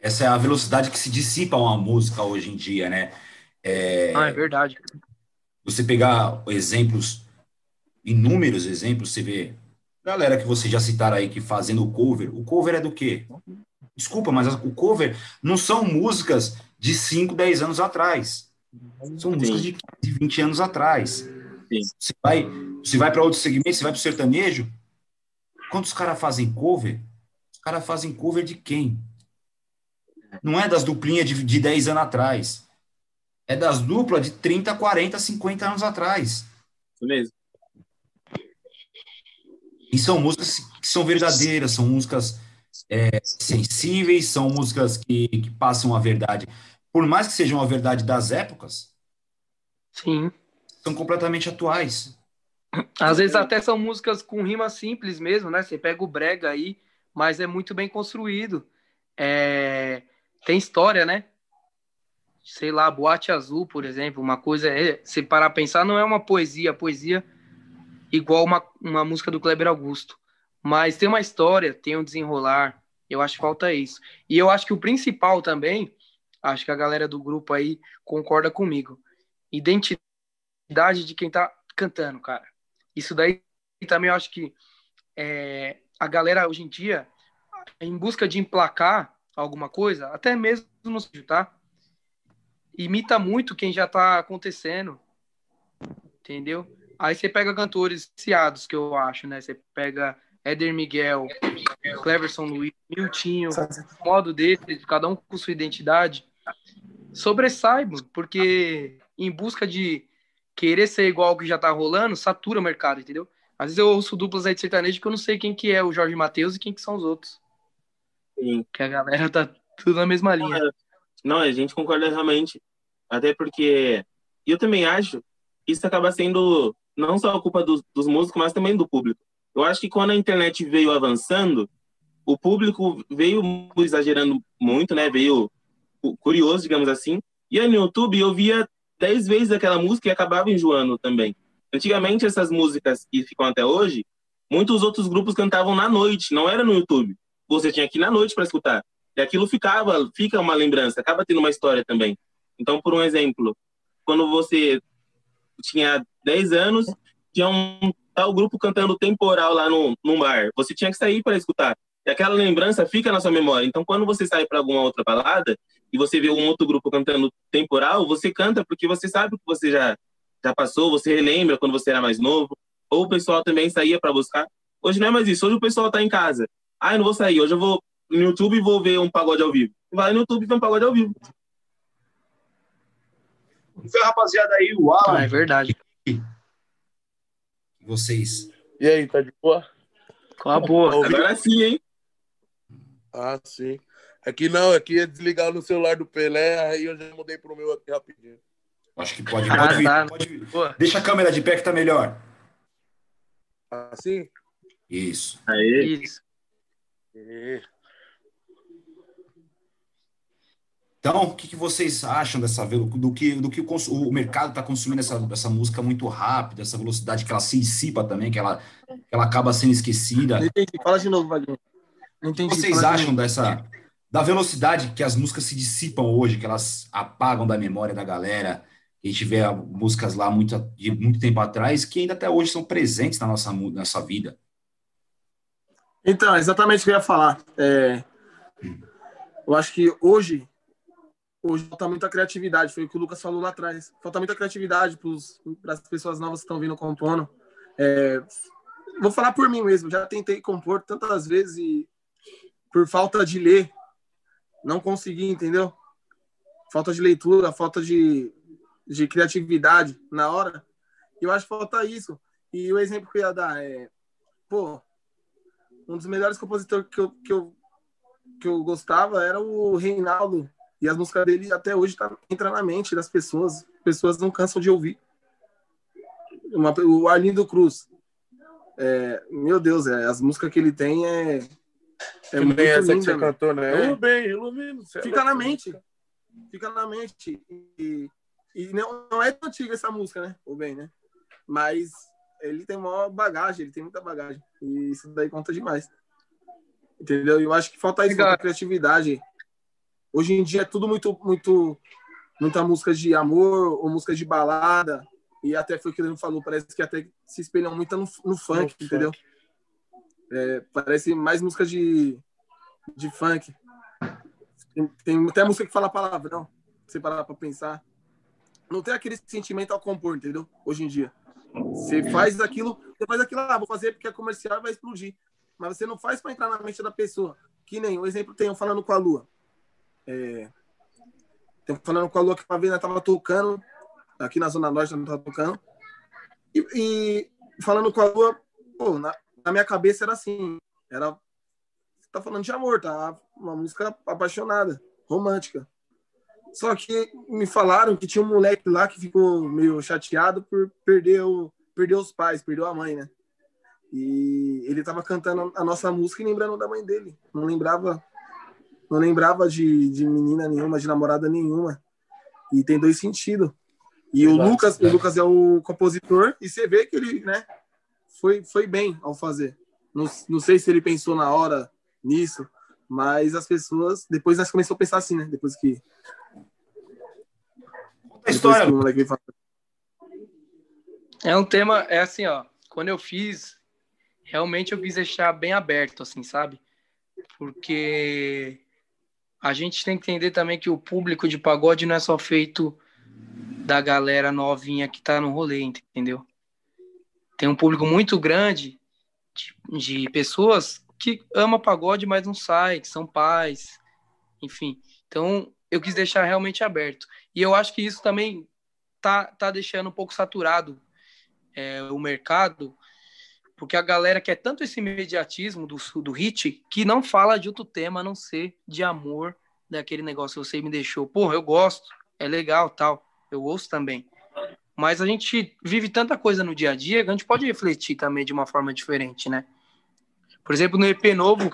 essa é a velocidade que se dissipa uma música hoje em dia, né? É, ah, é verdade. Você pegar exemplos, inúmeros exemplos, você vê galera que vocês já citaram aí que fazendo o cover. O cover é do quê? Desculpa, mas o cover não são músicas de 5, 10 anos atrás. São Sim. músicas de 15, 20 anos atrás. Sim. Você vai, você vai para outro segmento, você vai para o sertanejo. Quantos caras fazem cover? Os caras fazem cover de quem? Não é das duplinhas de, de 10 anos atrás. É das duplas de 30, 40, 50 anos atrás. Isso mesmo. E são músicas que são verdadeiras, são músicas é, sensíveis, são músicas que, que passam a verdade. Por mais que sejam a verdade das épocas, Sim. são completamente atuais. Às vezes até são músicas com rima simples mesmo, né? Você pega o brega aí, mas é muito bem construído. É... Tem história, né? Sei lá, Boate Azul, por exemplo, uma coisa é, se parar a pensar, não é uma poesia, a poesia igual uma, uma música do Kleber Augusto. Mas tem uma história, tem um desenrolar. Eu acho que falta isso. E eu acho que o principal também, acho que a galera do grupo aí concorda comigo. Identidade de quem tá cantando, cara. Isso daí também eu acho que é, a galera hoje em dia, em busca de emplacar alguma coisa, até mesmo no tá? Imita muito quem já tá acontecendo. Entendeu? Aí você pega cantores ciados, que eu acho, né? Você pega Éder Miguel, Cleverson Luiz, Miltinho, o modo dele, cada um com sua identidade, sobressai, porque em busca de querer ser igual ao que já tá rolando, satura o mercado, entendeu? Às vezes eu ouço duplas aí de sertanejo que eu não sei quem que é o Jorge Matheus e quem que são os outros. Sim. Que a galera tá tudo na mesma linha. Não, a gente concorda realmente. Até porque eu também acho que isso acaba sendo não só a culpa dos, dos músicos, mas também do público. Eu acho que quando a internet veio avançando, o público veio exagerando muito, né? Veio curioso, digamos assim. E aí no YouTube eu via dez vezes aquela música e acabava enjoando também. Antigamente essas músicas que ficam até hoje, muitos outros grupos cantavam na noite, não era no YouTube. Você tinha que ir na noite para escutar. E aquilo ficava, fica uma lembrança, acaba tendo uma história também. Então, por um exemplo, quando você tinha 10 anos, tinha um tal grupo cantando temporal lá no, num bar. Você tinha que sair para escutar. E aquela lembrança fica na sua memória. Então, quando você sai para alguma outra balada e você vê um outro grupo cantando temporal, você canta porque você sabe o que você já, já passou, você relembra quando você era mais novo. Ou o pessoal também saía para buscar. Hoje não é mais isso. Hoje o pessoal está em casa. Ah, eu não vou sair. Hoje eu vou no YouTube e vou ver um pagode ao vivo. Vai no YouTube e vê um pagode ao vivo. Então, rapaziada, aí o Alan. Ah, é verdade. Vocês. E aí, tá de boa? Com a boa. Agora sim, hein? Ah, sim. Aqui não, aqui é desligar no celular do Pelé, aí eu já mudei pro meu aqui rapidinho. Acho que pode, pode, ah, vir, tá. pode vir. Deixa a câmera de pé que tá melhor. Assim? Isso. Aí. Isso. E... Então, o que, que, vocês acham dessa do que do que o, o mercado está consumindo essa, essa música muito rápida, essa velocidade que ela se dissipa também, que ela, que ela acaba sendo esquecida? entendi. Fala de novo, Wagner. O que vocês acham dessa da velocidade que as músicas se dissipam hoje, que elas apagam da memória da galera? A gente vê músicas lá muito, de muito tempo atrás que ainda até hoje são presentes na nossa, nossa vida. Então, exatamente o que eu ia falar. É, eu acho que hoje hoje falta muita criatividade, foi o que o Lucas falou lá atrás. Falta muita criatividade para as pessoas novas que estão vindo compondo. É, vou falar por mim mesmo, já tentei compor tantas vezes e por falta de ler, não consegui, entendeu? Falta de leitura, falta de, de criatividade na hora. Eu acho que falta isso. E o exemplo que eu ia dar é, pô, um dos melhores compositores que eu, que eu, que eu gostava era o Reinaldo e as músicas dele até hoje tá, entra na mente das pessoas. Pessoas não cansam de ouvir. Uma, o Arlindo Cruz. É, meu Deus, é, as músicas que ele tem é. É muito essa linda, que você cantou, né? É. bem, ilumino. Fica na mente. Fica na mente. E, e não, não é tão antiga essa música, né? O bem, né? Mas ele tem uma bagagem, ele tem muita bagagem. E isso daí conta demais. Entendeu? Eu acho que falta isso, falta criatividade Hoje em dia é tudo muito, muito, muita música de amor ou música de balada. E até foi o que ele falou, parece que até se espelham muito no, no funk, no entendeu? Funk. É, parece mais música de, de funk. Tem, tem até música que fala palavrão, você parar pra pensar. Não tem aquele sentimento ao compor, entendeu? Hoje em dia. Você faz aquilo, você faz aquilo, ah, vou fazer porque é comercial e vai explodir. Mas você não faz para entrar na mente da pessoa. Que nem, um exemplo tem eu falando com a Lua. É, tem falando com a Lua que a Vena tava tocando, aqui na Zona Norte, não tava tocando. E, e, falando com a Lua, pô, na, na minha cabeça era assim, era tá falando de amor, tá? Uma música apaixonada, romântica. Só que me falaram que tinha um moleque lá que ficou meio chateado por perder, o, perder os pais, perdeu a mãe, né? E ele tava cantando a nossa música e lembrando da mãe dele. Não lembrava não lembrava de, de menina nenhuma, de namorada nenhuma. E tem dois sentidos. E Exato, o Lucas, é. o Lucas é o compositor e você vê que ele, né, foi, foi bem ao fazer. Não, não sei se ele pensou na hora nisso, mas as pessoas, depois nós começamos a pensar assim, né? Depois que. A história. É um tema, é assim, ó. Quando eu fiz, realmente eu quis deixar bem aberto, assim, sabe? Porque a gente tem que entender também que o público de pagode não é só feito da galera novinha que tá no rolê, entendeu? Tem um público muito grande de, de pessoas que ama pagode, mas não sai, que são pais, enfim. Então, eu quis deixar realmente aberto. E eu acho que isso também tá, tá deixando um pouco saturado é, o mercado, porque a galera quer tanto esse imediatismo do, do hit que não fala de outro tema a não ser de amor, daquele negócio você me deixou. Porra, eu gosto, é legal, tal. Eu ouço também. Mas a gente vive tanta coisa no dia a dia que a gente pode refletir também de uma forma diferente, né? Por exemplo, no EP novo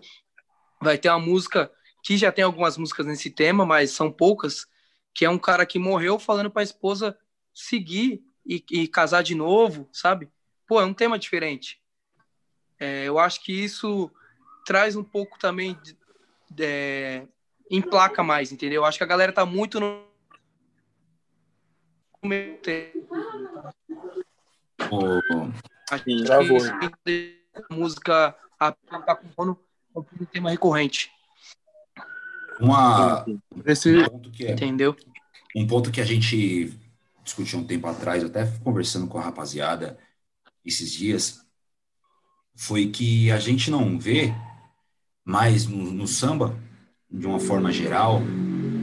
vai ter uma música que já tem algumas músicas nesse tema, mas são poucas, que é um cara que morreu falando para a esposa seguir e, e, casar de novo, sabe? Pô, é um tema diferente. É, eu acho que isso traz um pouco também de, de, é, emplaca mais, entendeu? Eu acho que a galera tá muito no meio tempo. Oh. A gente Travou. música a tá compondo um tema recorrente. Uma, Esse, um ponto que é, entendeu? Um ponto que a gente discutiu um tempo atrás, até conversando com a rapaziada esses dias, foi que a gente não vê mais no, no samba, de uma forma geral,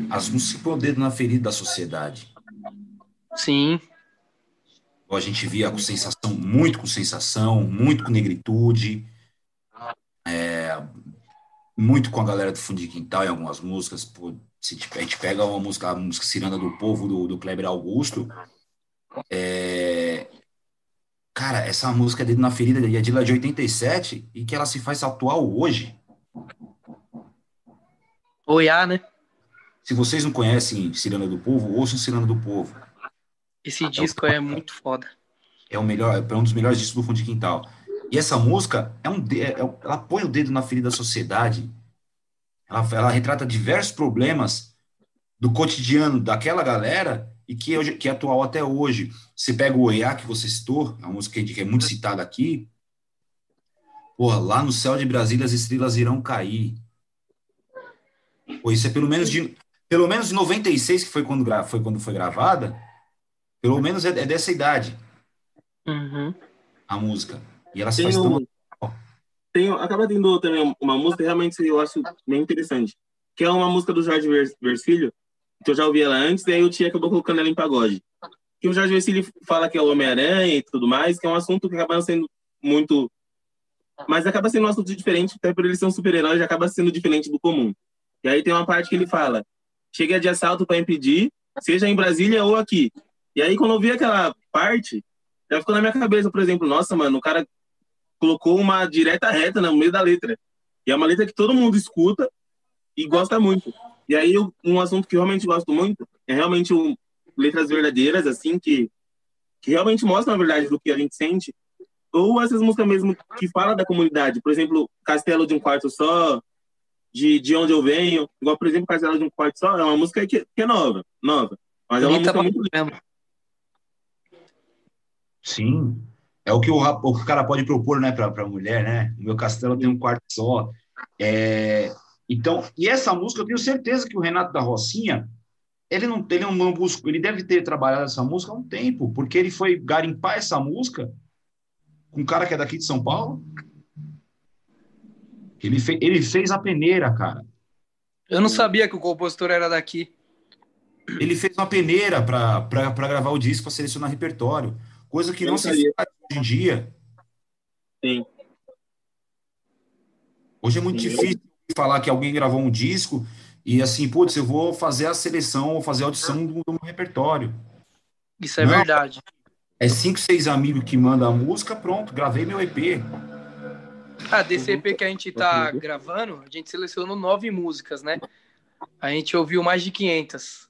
as músicas põem o dedo na ferida da sociedade. Sim. A gente via com sensação, muito com sensação, muito com negritude, é, muito com a galera do fundo de quintal em algumas músicas. Pô, se a gente pega uma música, a música Ciranda do Povo, do, do Kleber Augusto, é, cara, essa música dele na ferida é de, de 87 e que ela se faz atual hoje. Oiá, né? Se vocês não conhecem Ciranda do Povo, ouçam Ciranda do Povo. Esse disco é, é muito foda. É o melhor, é um dos melhores discos do fundo de quintal. E essa música é um, é, é, ela põe o dedo na ferida da sociedade. Ela, ela retrata diversos problemas do cotidiano daquela galera e que, hoje, que é atual até hoje. Você pega o Oiá, que você citou, é uma música que é muito citada aqui. Porra, lá no céu de Brasília as estrelas irão cair. Pô, isso é pelo menos de pelo menos 96, que foi quando, foi quando foi gravada, pelo menos é, é dessa idade. Uhum. A música. E ela se faz tão... Tem, acaba tendo também uma música realmente eu acho bem interessante, que é uma música do Jorge Versilho, que eu já ouvi ela antes, e aí o Tia acabou colocando ela em pagode. Que o Jorge Versilho fala que é o Homem-Aranha e tudo mais, que é um assunto que acaba sendo muito. Mas acaba sendo um assunto diferente, até por ele ser um super-herói, já acaba sendo diferente do comum. E aí tem uma parte que ele fala: chega de assalto para impedir, seja em Brasília ou aqui. E aí, quando eu vi aquela parte, já ficou na minha cabeça, por exemplo, nossa, mano, o cara colocou uma direta reta no meio da letra. E é uma letra que todo mundo escuta e gosta muito. E aí, um assunto que eu realmente gosto muito é realmente um, letras verdadeiras, assim, que, que realmente mostram a verdade do que a gente sente. Ou essas músicas mesmo que falam da comunidade. Por exemplo, Castelo de um Quarto Só, de, de onde eu venho. Igual, por exemplo, Casela de um Corte Só, é uma música que, que é nova, nova. Mas é uma música muito linda. Sim. É o que o, o, o cara pode propor, né, para a mulher, né? O meu castelo tem um quarto só. É, então, e essa música, eu tenho certeza que o Renato da Rocinha, ele não, ele não busca, ele deve ter trabalhado essa música há um tempo, porque ele foi garimpar essa música com um cara que é daqui de São Paulo. Ele, fe, ele fez a peneira, cara. Eu não sabia que o compositor era daqui. Ele fez uma peneira para gravar o disco, para selecionar repertório. Coisa que eu não se faz hoje em dia. Sim. Hoje é muito Sim. difícil falar que alguém gravou um disco e assim, putz, eu vou fazer a seleção ou fazer a audição do, do meu repertório. Isso é não, verdade. É cinco, seis amigos que mandam a música, pronto, gravei meu EP. Ah, desse EP que a gente tá gravando, a gente selecionou nove músicas, né? A gente ouviu mais de 500.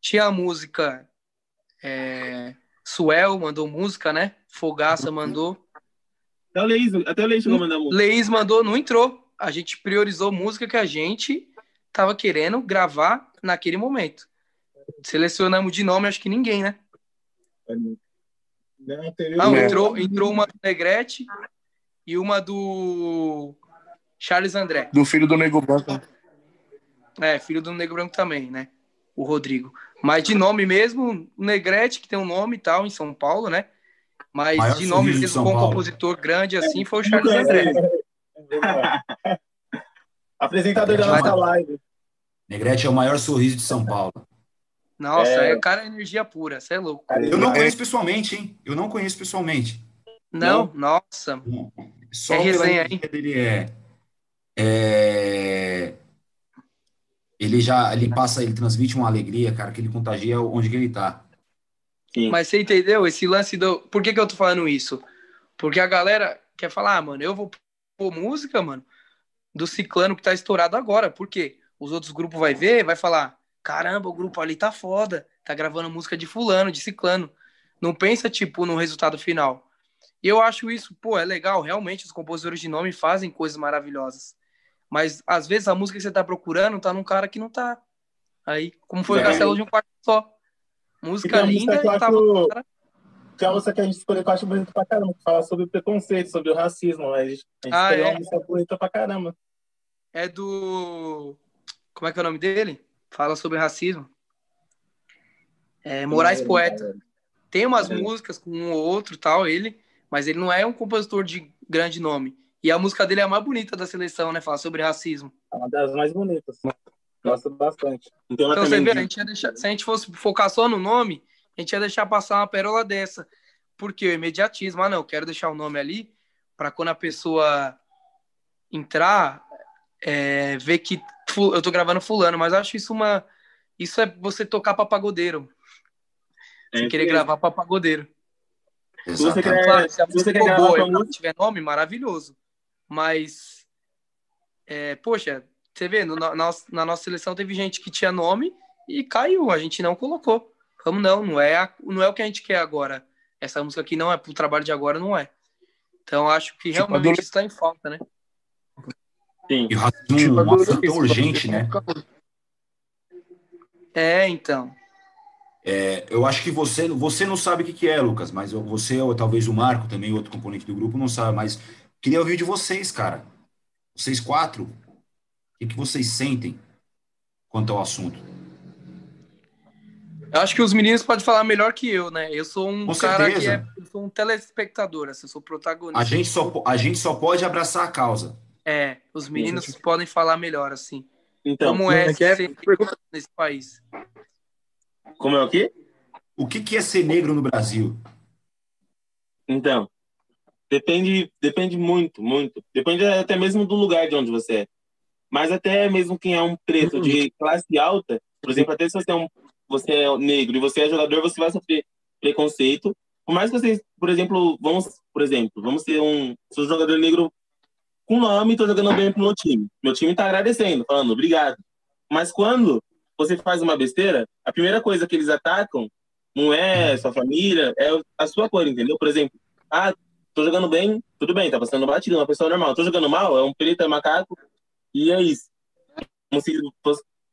Tinha a música é, Suel mandou música, né? Fogaça mandou. Até o Leis, até o a mandar música. Leis mandou, não entrou. A gente priorizou música que a gente tava querendo gravar naquele momento. Selecionamos de nome, acho que ninguém, né? Não, entrou, entrou uma do Negrete e uma do Charles André. Do filho do Nego Branco. É, filho do Nego Branco também, né? O Rodrigo. Mas de nome mesmo, o Negrete, que tem um nome e tal, em São Paulo, né? Mas Maior de nome mesmo, com um compositor grande assim, foi o Charles André. Apresentador da nossa live. Negrete é o maior sorriso de São Paulo. Nossa, é, é cara energia pura, você é louco. Eu não conheço pessoalmente, hein? Eu não conheço pessoalmente. Não, não. nossa. Só é resenha, hein? dele é, é ele já ele passa, ele transmite uma alegria, cara, que ele contagia onde que ele tá. Sim. Mas você entendeu? Esse lance do. Por que, que eu tô falando isso? Porque a galera quer falar, ah, mano, eu vou pôr música, mano, do ciclano que tá estourado agora. Por quê? Os outros grupos vai ver, vai falar, caramba, o grupo ali tá foda, tá gravando música de fulano, de ciclano. Não pensa, tipo, no resultado final. E eu acho isso, pô, é legal. Realmente, os compositores de nome fazem coisas maravilhosas. Mas às vezes a música que você tá procurando tá num cara que não tá. Aí, como foi é. o Castelo de um quarto só. Música linda música tava. Que é a música que a gente escolheu que eu acho bonita pra caramba, que fala sobre o preconceito, sobre o racismo. Gente, a gente ah, escolheu é? uma música bonita pra caramba. É do. Como é que é o nome dele? Fala sobre racismo. É Moraes Poeta. Tem umas é. músicas com um ou outro tal, ele, mas ele não é um compositor de grande nome. E a música dele é a mais bonita da seleção, né? Fala sobre racismo. É uma das mais bonitas. Gosto bastante. Então, então você vê, a gente ia deixar, se a gente fosse focar só no nome, a gente ia deixar passar uma pérola dessa. Porque o imediatismo, ah, não, quero deixar o nome ali para quando a pessoa entrar, é, ver que eu tô gravando fulano, mas acho isso uma. Isso é você tocar pra pagodeiro. Você é, querer é. gravar pra pagodeiro. Se você quer, claro, se a música for boa e não tiver nome, maravilhoso. Mas, é, poxa, você vê, no, na, na, nossa seleção teve gente que tinha nome e caiu, a gente não colocou. Vamos não, não é, a, não é o que a gente quer agora. Essa música aqui não é pro trabalho de agora, não é. Então acho que tipo, realmente está em falta, né? Sim. E o racismo tipo, um assunto urgente, né? É, então. É, eu acho que você, você não sabe o que, que é, Lucas, mas você, ou talvez o Marco, também outro componente do grupo, não sabe, mas Queria ouvir de vocês, cara. Vocês quatro, o que, que vocês sentem quanto ao assunto? Eu acho que os meninos podem falar melhor que eu, né? Eu sou um Com cara certeza. que é, eu sou um telespectador, assim, eu sou protagonista. A gente só, a gente só pode abraçar a causa. É, os meninos gente... podem falar melhor, assim. Então, como é, é ser é? nesse país? Como é o quê? O que, que é ser negro no Brasil? Então, Depende, depende muito, muito. Depende até mesmo do lugar de onde você é. Mas até mesmo quem é um preto de classe alta, por exemplo, até se você é, um, você é negro e você é jogador, você vai sofrer preconceito. Por mais que vocês, por exemplo, vamos, por exemplo, vamos ser um, sou um jogador negro com nome e tô jogando bem pro meu time. Meu time tá agradecendo, falando obrigado. Mas quando você faz uma besteira, a primeira coisa que eles atacam não é sua família, é a sua cor, entendeu? Por exemplo, ah, Tô jogando bem, tudo bem, tá passando batido, uma pessoa normal. Tô jogando mal, é um preto, é macaco, E é isso. Como se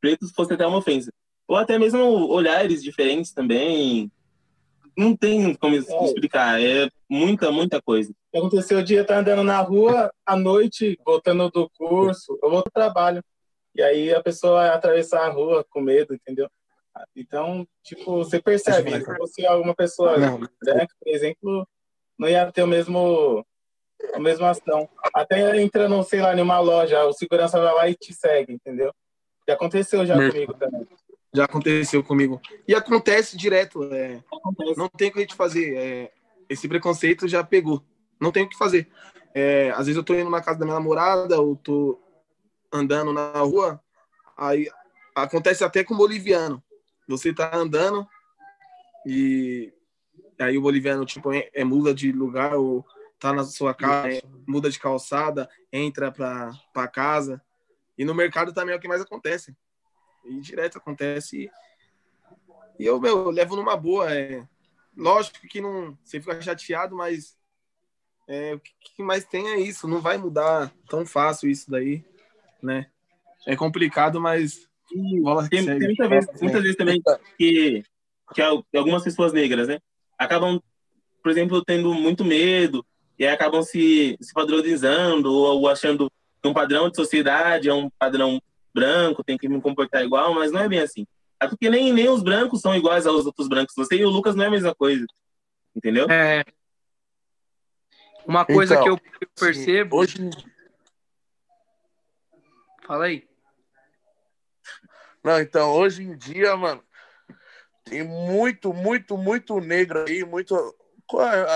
pretos fosse até uma ofensa. Ou até mesmo olhares diferentes também. Não tem como é. explicar. É muita, muita coisa. Aconteceu o dia, tá andando na rua, à noite, voltando do curso, eu vou pro trabalho. E aí a pessoa atravessar a rua com medo, entendeu? Então, tipo, você percebe, se fosse alguma pessoa branca, por exemplo, não ia ter o mesmo a mesma ação. Até entrando, sei lá, em uma loja, o segurança vai lá e te segue, entendeu? Já aconteceu já comigo também. Já aconteceu comigo. E acontece direto. É... Acontece. Não tem o que a gente fazer. É... Esse preconceito já pegou. Não tem o que fazer. É... Às vezes eu tô indo na casa da minha namorada, ou tô andando na rua, aí acontece até com o boliviano. Você tá andando e aí o boliviano, tipo, é, é muda de lugar ou tá na sua casa, é, muda de calçada, entra para casa. E no mercado também é o que mais acontece. E direto acontece. E eu, meu, levo numa boa. É... Lógico que não. Você fica chateado, mas. É, o que mais tem é isso. Não vai mudar tão fácil isso daí, né? É complicado, mas. tem, tem muita vez, muitas vezes também que, que algumas pessoas negras, né? Acabam, por exemplo, tendo muito medo e acabam se, se padronizando ou, ou achando que um padrão de sociedade é um padrão branco, tem que me comportar igual, mas não é bem assim. É porque nem, nem os brancos são iguais aos outros brancos. Você e o Lucas não é a mesma coisa. Entendeu? É. Uma coisa então, que eu percebo. Hoje... Fala aí. Não, então, hoje em dia, mano, tem muito, muito, muito negro aí, muito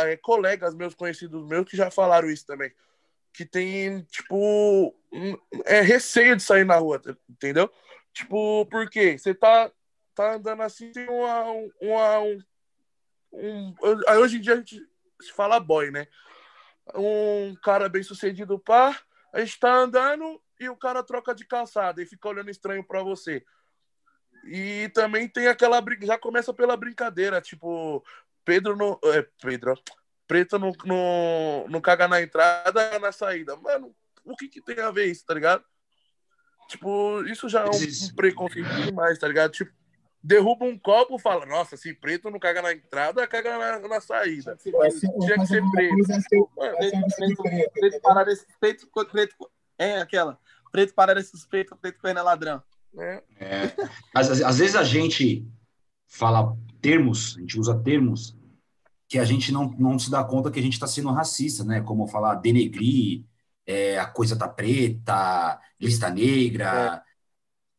é, colegas meus, conhecidos meus, que já falaram isso também. Que tem, tipo, é receio de sair na rua, entendeu? Tipo, porque você tá, tá andando assim, tem uma, uma, um, um, Hoje em dia a gente se fala boy, né? Um cara bem sucedido, pá, a gente tá andando e o cara troca de calçada e fica olhando estranho para você. E também tem aquela já começa pela brincadeira, tipo, Pedro no. É, Pedro, Preto não, não, não caga na entrada, na saída. Mano, o que, que tem a ver isso, tá ligado? Tipo, isso já é um, preconceito demais, tá ligado? Tipo, derruba um copo fala, nossa, se preto não caga na entrada, caga na, na saída. Tinha que ser preto. Preto parar esse preto, preto, é aquela. Preto parar esse suspeito, preto correndo é ladrão. É. É. Às, às vezes a gente fala termos, a gente usa termos que a gente não, não se dá conta que a gente está sendo racista, né? Como falar denegrir, é, a coisa tá preta, lista negra. É.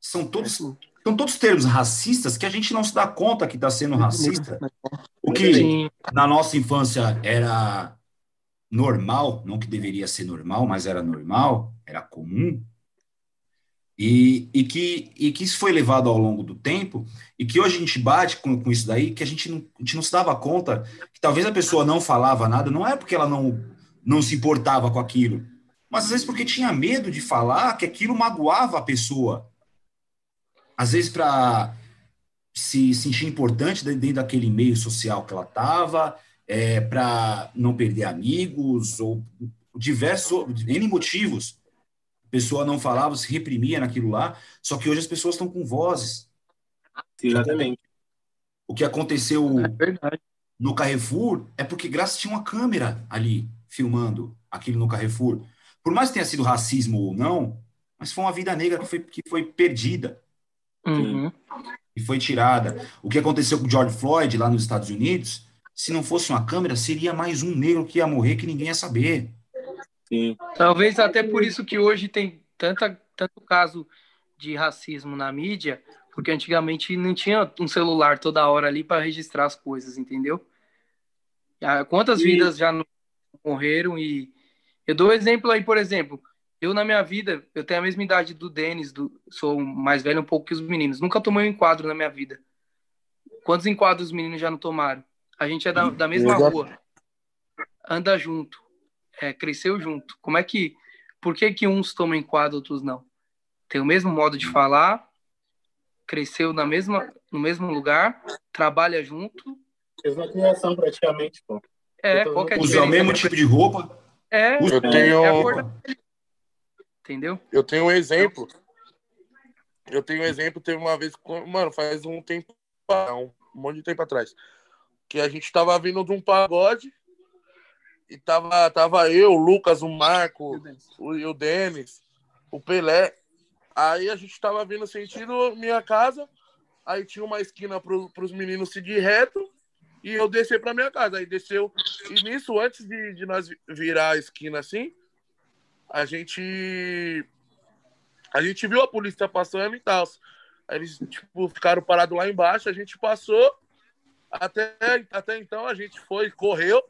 São todos são todos termos racistas que a gente não se dá conta que está sendo racista. O que na nossa infância era normal, não que deveria ser normal, mas era normal, era comum. E, e, que, e que isso foi levado ao longo do tempo, e que hoje a gente bate com, com isso daí, que a gente, não, a gente não se dava conta que talvez a pessoa não falava nada, não é porque ela não, não se importava com aquilo, mas às vezes porque tinha medo de falar que aquilo magoava a pessoa. Às vezes para se sentir importante dentro daquele meio social que ela estava, é, para não perder amigos, ou diversos, N motivos pessoa não falava, se reprimia naquilo lá, só que hoje as pessoas estão com vozes. Exatamente. O que aconteceu é no Carrefour é porque graças tinha uma câmera ali filmando aquilo no Carrefour. Por mais que tenha sido racismo ou não, mas foi uma vida negra que foi, que foi perdida. Uhum. E foi tirada. O que aconteceu com o George Floyd lá nos Estados Unidos, se não fosse uma câmera, seria mais um negro que ia morrer que ninguém ia saber. Sim. Talvez até por isso que hoje tem tanta, tanto caso de racismo na mídia, porque antigamente não tinha um celular toda hora ali para registrar as coisas, entendeu? Quantas vidas já morreram e eu dou exemplo aí, por exemplo, eu na minha vida, eu tenho a mesma idade do Denis, do, sou mais velho um pouco que os meninos, nunca tomei um enquadro na minha vida. Quantos enquadros os meninos já não tomaram? A gente é da, da mesma rua, anda junto é, cresceu junto. Como é que, por que que uns tomam enquadro, outros não? Tem o mesmo modo de falar, cresceu na mesma, no mesmo lugar, trabalha junto. Mesma criação praticamente, pô. É, qualquer Usa o mesmo tipo de roupa. É, eu tenho... é Entendeu? Eu tenho um exemplo. Eu tenho um exemplo, teve uma vez, mano, faz um tempo, um monte de tempo atrás, que a gente tava vindo de um pagode e tava, tava eu, o Lucas, o Marco, o, o Denis, o Pelé. Aí a gente tava vindo sentido minha casa, aí tinha uma esquina pro, pros meninos seguir reto e eu descer pra minha casa. Aí desceu, e nisso, antes de, de nós virar a esquina assim, a gente a gente viu a polícia passando e tal. Aí eles tipo, ficaram parados lá embaixo, a gente passou. Até, até então a gente foi, correu.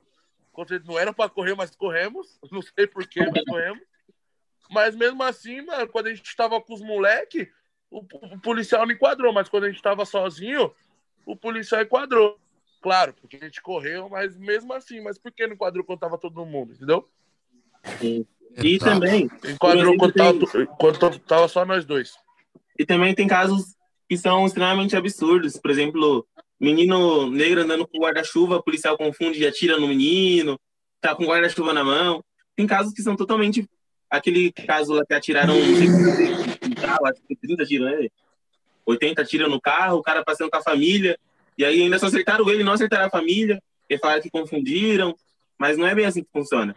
Não era para correr, mas corremos. Não sei porquê, mas corremos. Mas mesmo assim, mano, quando a gente estava com os moleques, o, o, policial não enquadrou. Mas quando a gente estava sozinho, o policial enquadrou. Claro, porque a gente correu, mas mesmo assim, mas por que não enquadrou quando tava todo mundo, entendeu? Sim. E tá. também. Enquadrou quando, tem... tava, quando tava só nós dois. E também tem casos que são extremamente absurdos. Por exemplo, menino negro andando com guarda-chuva, policial confunde e atira no menino, tá com guarda-chuva na mão. Tem casos que são totalmente. Aquele caso lá que atiraram carro, acho que 30 tiros, né? 80 tiros no carro, o cara passando com a família, e aí ainda só acertaram ele, não acertaram a família, e falaram que confundiram, mas não é bem assim que funciona.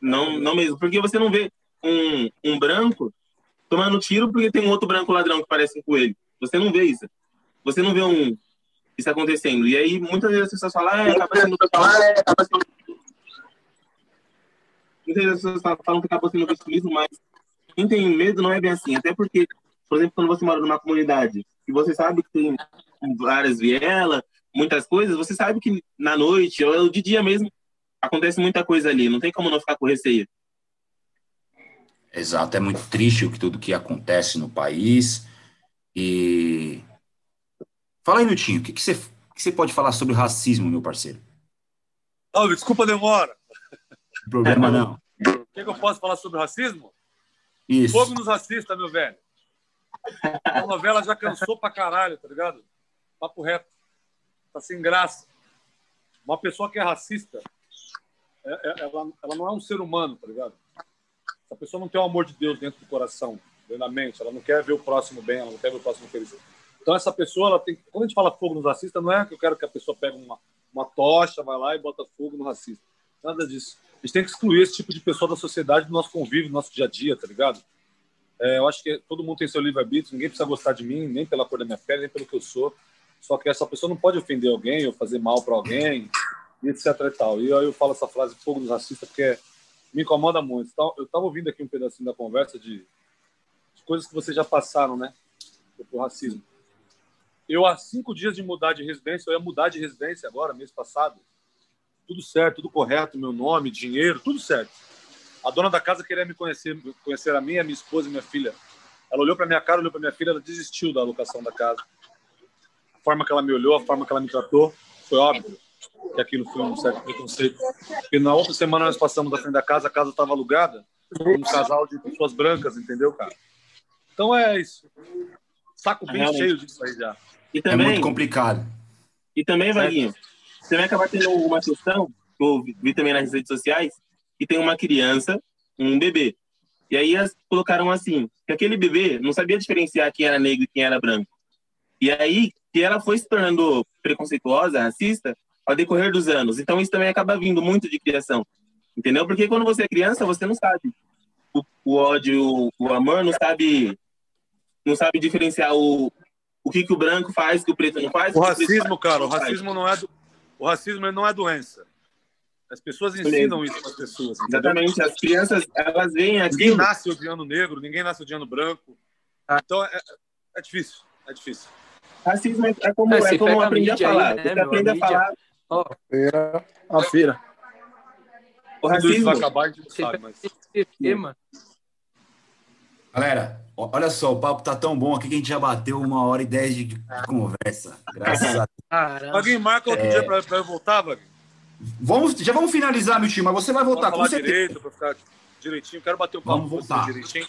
Não, não mesmo. Porque você não vê um, um branco tomando tiro porque tem um outro branco ladrão que parece com ele. Você não vê isso. Você não vê um isso acontecendo. E aí muitas vezes as pessoas falam, ah, acaba sendo Muitas vezes as pessoas falam que acaba sendo vitimismo, mas quem tem medo não é bem assim. Até porque, por exemplo, quando você mora numa comunidade e você sabe que tem várias vielas, muitas coisas, você sabe que na noite ou de dia mesmo acontece muita coisa ali, não tem como não ficar com receio. Exato, é muito triste o que tudo que acontece no país. E fala aí, Nutinho, o que, que, você, que você pode falar sobre racismo, meu parceiro? Oh, desculpa a demora. Não problema não. O que, que, eu posso falar sobre racismo? Isso. Fogo nos racistas, meu velho. A novela já cansou pra caralho, tá ligado? Papo reto. Tá sem graça. Uma pessoa que é racista, é, é, ela, ela não é um ser humano, tá ligado? Essa pessoa não tem o amor de Deus dentro do coração, dentro da mente. Ela não quer ver o próximo bem, ela não quer ver o próximo feliz. Então, essa pessoa, ela tem. Quando a gente fala fogo nos racistas, não é que eu quero que a pessoa pegue uma, uma tocha, vai lá e bota fogo no racista. Nada disso. A gente tem que excluir esse tipo de pessoa da sociedade, do nosso convívio, do nosso dia a dia, tá ligado? É, eu acho que todo mundo tem seu livre-arbítrio, ninguém precisa gostar de mim, nem pela cor da minha pele, nem pelo que eu sou. Só que essa pessoa não pode ofender alguém ou fazer mal para alguém, etc e tal. E aí eu falo essa frase fogo dos racistas porque me incomoda muito. Então, eu estava ouvindo aqui um pedacinho da conversa de, de coisas que vocês já passaram, né? Por racismo. Eu, há cinco dias de mudar de residência, eu ia mudar de residência agora, mês passado. Tudo certo, tudo correto, meu nome, dinheiro, tudo certo. A dona da casa queria me conhecer, conhecer a mim, a minha esposa e minha filha. Ela olhou para minha cara, olhou para minha filha, ela desistiu da alocação da casa. A forma que ela me olhou, a forma que ela me tratou, foi óbvio que aquilo foi um certo preconceito. Porque na outra semana nós passamos da frente da casa, a casa estava alugada, um casal de pessoas brancas, entendeu, cara? Então é isso. Saco bem Realmente. cheio disso aí já. E também, é muito complicado. E também, Vaguinho, você vai acabar tendo uma questão, que eu vi também nas redes sociais, que tem uma criança, um bebê. E aí elas colocaram assim, que aquele bebê não sabia diferenciar quem era negro e quem era branco. E aí, que ela foi se tornando preconceituosa, racista, ao decorrer dos anos. Então isso também acaba vindo muito de criação, entendeu? Porque quando você é criança, você não sabe o, o ódio, o, o amor, não sabe não sabe diferenciar o, o que, que o branco faz, que o preto não faz. O racismo, cara, o racismo não é do, o racismo não é doença. As pessoas ensinam isso para as pessoas. Entendeu? Exatamente, as crianças elas veem aquilo. Ninguém nasce odiando negro, ninguém nasce odiando branco. Ah. Então é, é difícil, é difícil. Racismo é, é como, é, é como aprender a falar. Aí, né, você aprende a falar Oh. A feira. O racismo vai acabar, a gente não sabe, mas... Galera, olha só, o papo tá tão bom aqui que a gente já bateu uma hora e dez de, de conversa. Graças a Deus. Alguém marca outro é... dia para eu voltar, Wagner? Vamos, já vamos finalizar, meu time, mas você vai voltar com certeza. direito, para ficar direitinho. Quero bater o papo vamos voltar. direitinho.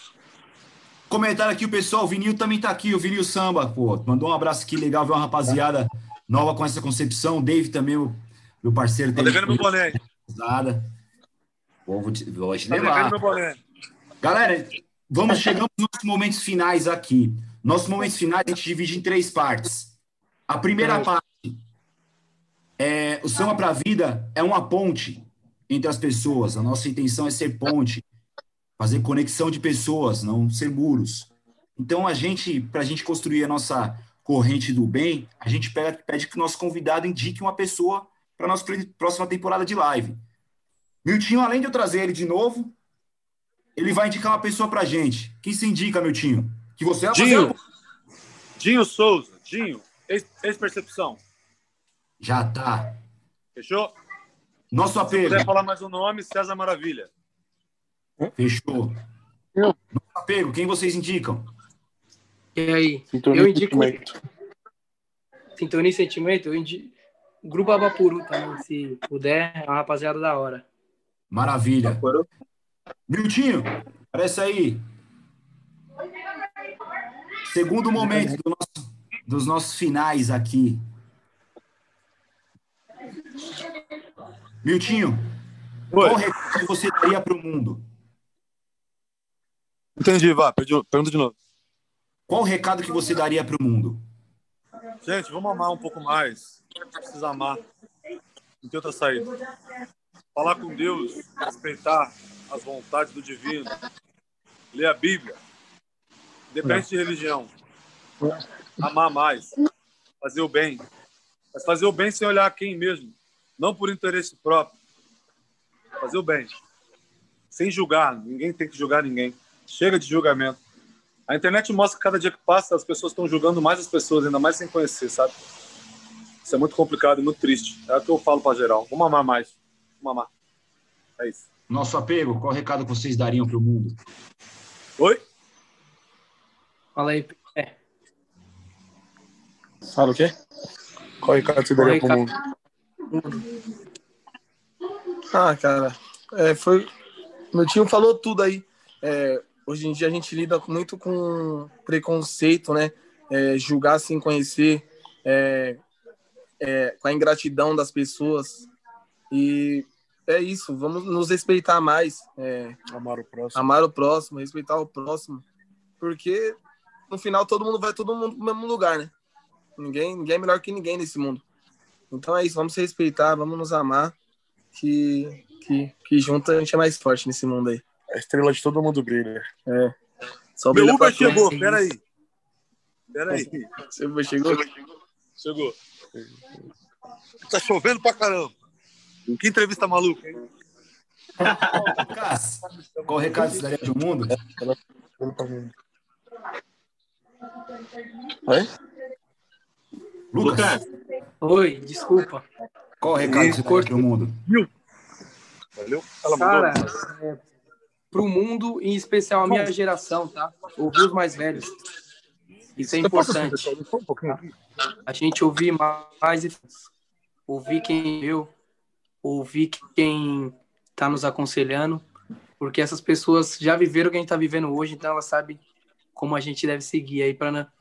Comentário aqui, o pessoal, o Vinil também tá aqui, o Vinil Samba, pô, mandou um abraço aqui, legal ver uma rapaziada nova com essa concepção. Dave também, o meu parceiro. Tá devendo meu boné. Nada. Bom, vou te, vou te tá levar. Meu boné. Galera, vamos chegamos nos momentos finais aqui. Nossos momentos finais a gente divide em três partes. A primeira parte é o Samba para a Vida é uma ponte entre as pessoas. A nossa intenção é ser ponte, fazer conexão de pessoas, não ser muros. Então a gente, para a gente construir a nossa corrente do bem, a gente pede, pede que o nosso convidado indique uma pessoa para a nossa próxima temporada de live. Miltinho, além de eu trazer ele de novo, ele vai indicar uma pessoa para a gente. Quem se indica, Miltinho? Que você vai Dinho. fazer... Dinho Souza. Dinho. Ex-percepção. Já tá. Fechou? Nosso apelo. Se quiser falar mais um nome, César Maravilha. Fechou. Nosso apego, quem vocês indicam? E aí? Sintonia eu indico. Sentimento. Sintonia e sentimento, eu indico. Grupo Abapuru também, se puder, é uma rapaziada da hora. Maravilha. Miltinho, aparece aí. Segundo momento do nosso, dos nossos finais aqui. Miltinho, Oi. qual recado você daria para o mundo? Entendi, vá, pergunta de novo. Qual o recado que você daria para o mundo? Gente, vamos amar um pouco mais. Precisa amar. Não tem outra saída. Falar com Deus, respeitar as vontades do divino, ler a Bíblia, independente de religião, amar mais, fazer o bem. Mas fazer o bem sem olhar quem mesmo, não por interesse próprio. Fazer o bem, sem julgar. Ninguém tem que julgar ninguém. Chega de julgamento. A internet mostra que cada dia que passa as pessoas estão julgando mais as pessoas, ainda mais sem conhecer, sabe? Isso é muito complicado e muito triste. É o que eu falo para geral. Vamos amar mais. Vamos amar. É isso. Nosso apego, qual recado vocês dariam para o mundo? Oi? Fala aí. É. Fala o quê? Qual recado você daria para o mundo? Ah, cara, é, foi. Meu tio falou tudo aí. É, hoje em dia a gente lida muito com preconceito, né? É, julgar sem conhecer, é, é, com a ingratidão das pessoas. E é isso, vamos nos respeitar mais. É, amar o próximo. Amar o próximo, respeitar o próximo. Porque no final todo mundo vai todo mundo pro mesmo lugar, né? Ninguém, ninguém é melhor que ninguém nesse mundo. Então é isso, vamos se respeitar, vamos nos amar, que, que, que junto a gente é mais forte nesse mundo aí. A estrela de todo mundo brilha. É. Só Meu Uber chegou, peraí. Peraí. Seu Uber chegou? Chegou. Tá chovendo pra caramba. Que entrevista maluca, hein? Lucas, qual o recado você daria pro mundo? Oi? Lucas. Oi, desculpa. Qual o recado que você daria pro mundo? Valeu. Cara, é, pro mundo, em especial a minha geração, tá? Ouvir os mais velhos. Isso é importante. A gente ouvir mais, ouvir quem viu, ouvir quem está nos aconselhando, porque essas pessoas já viveram o que a gente está vivendo hoje, então elas sabem como a gente deve seguir aí para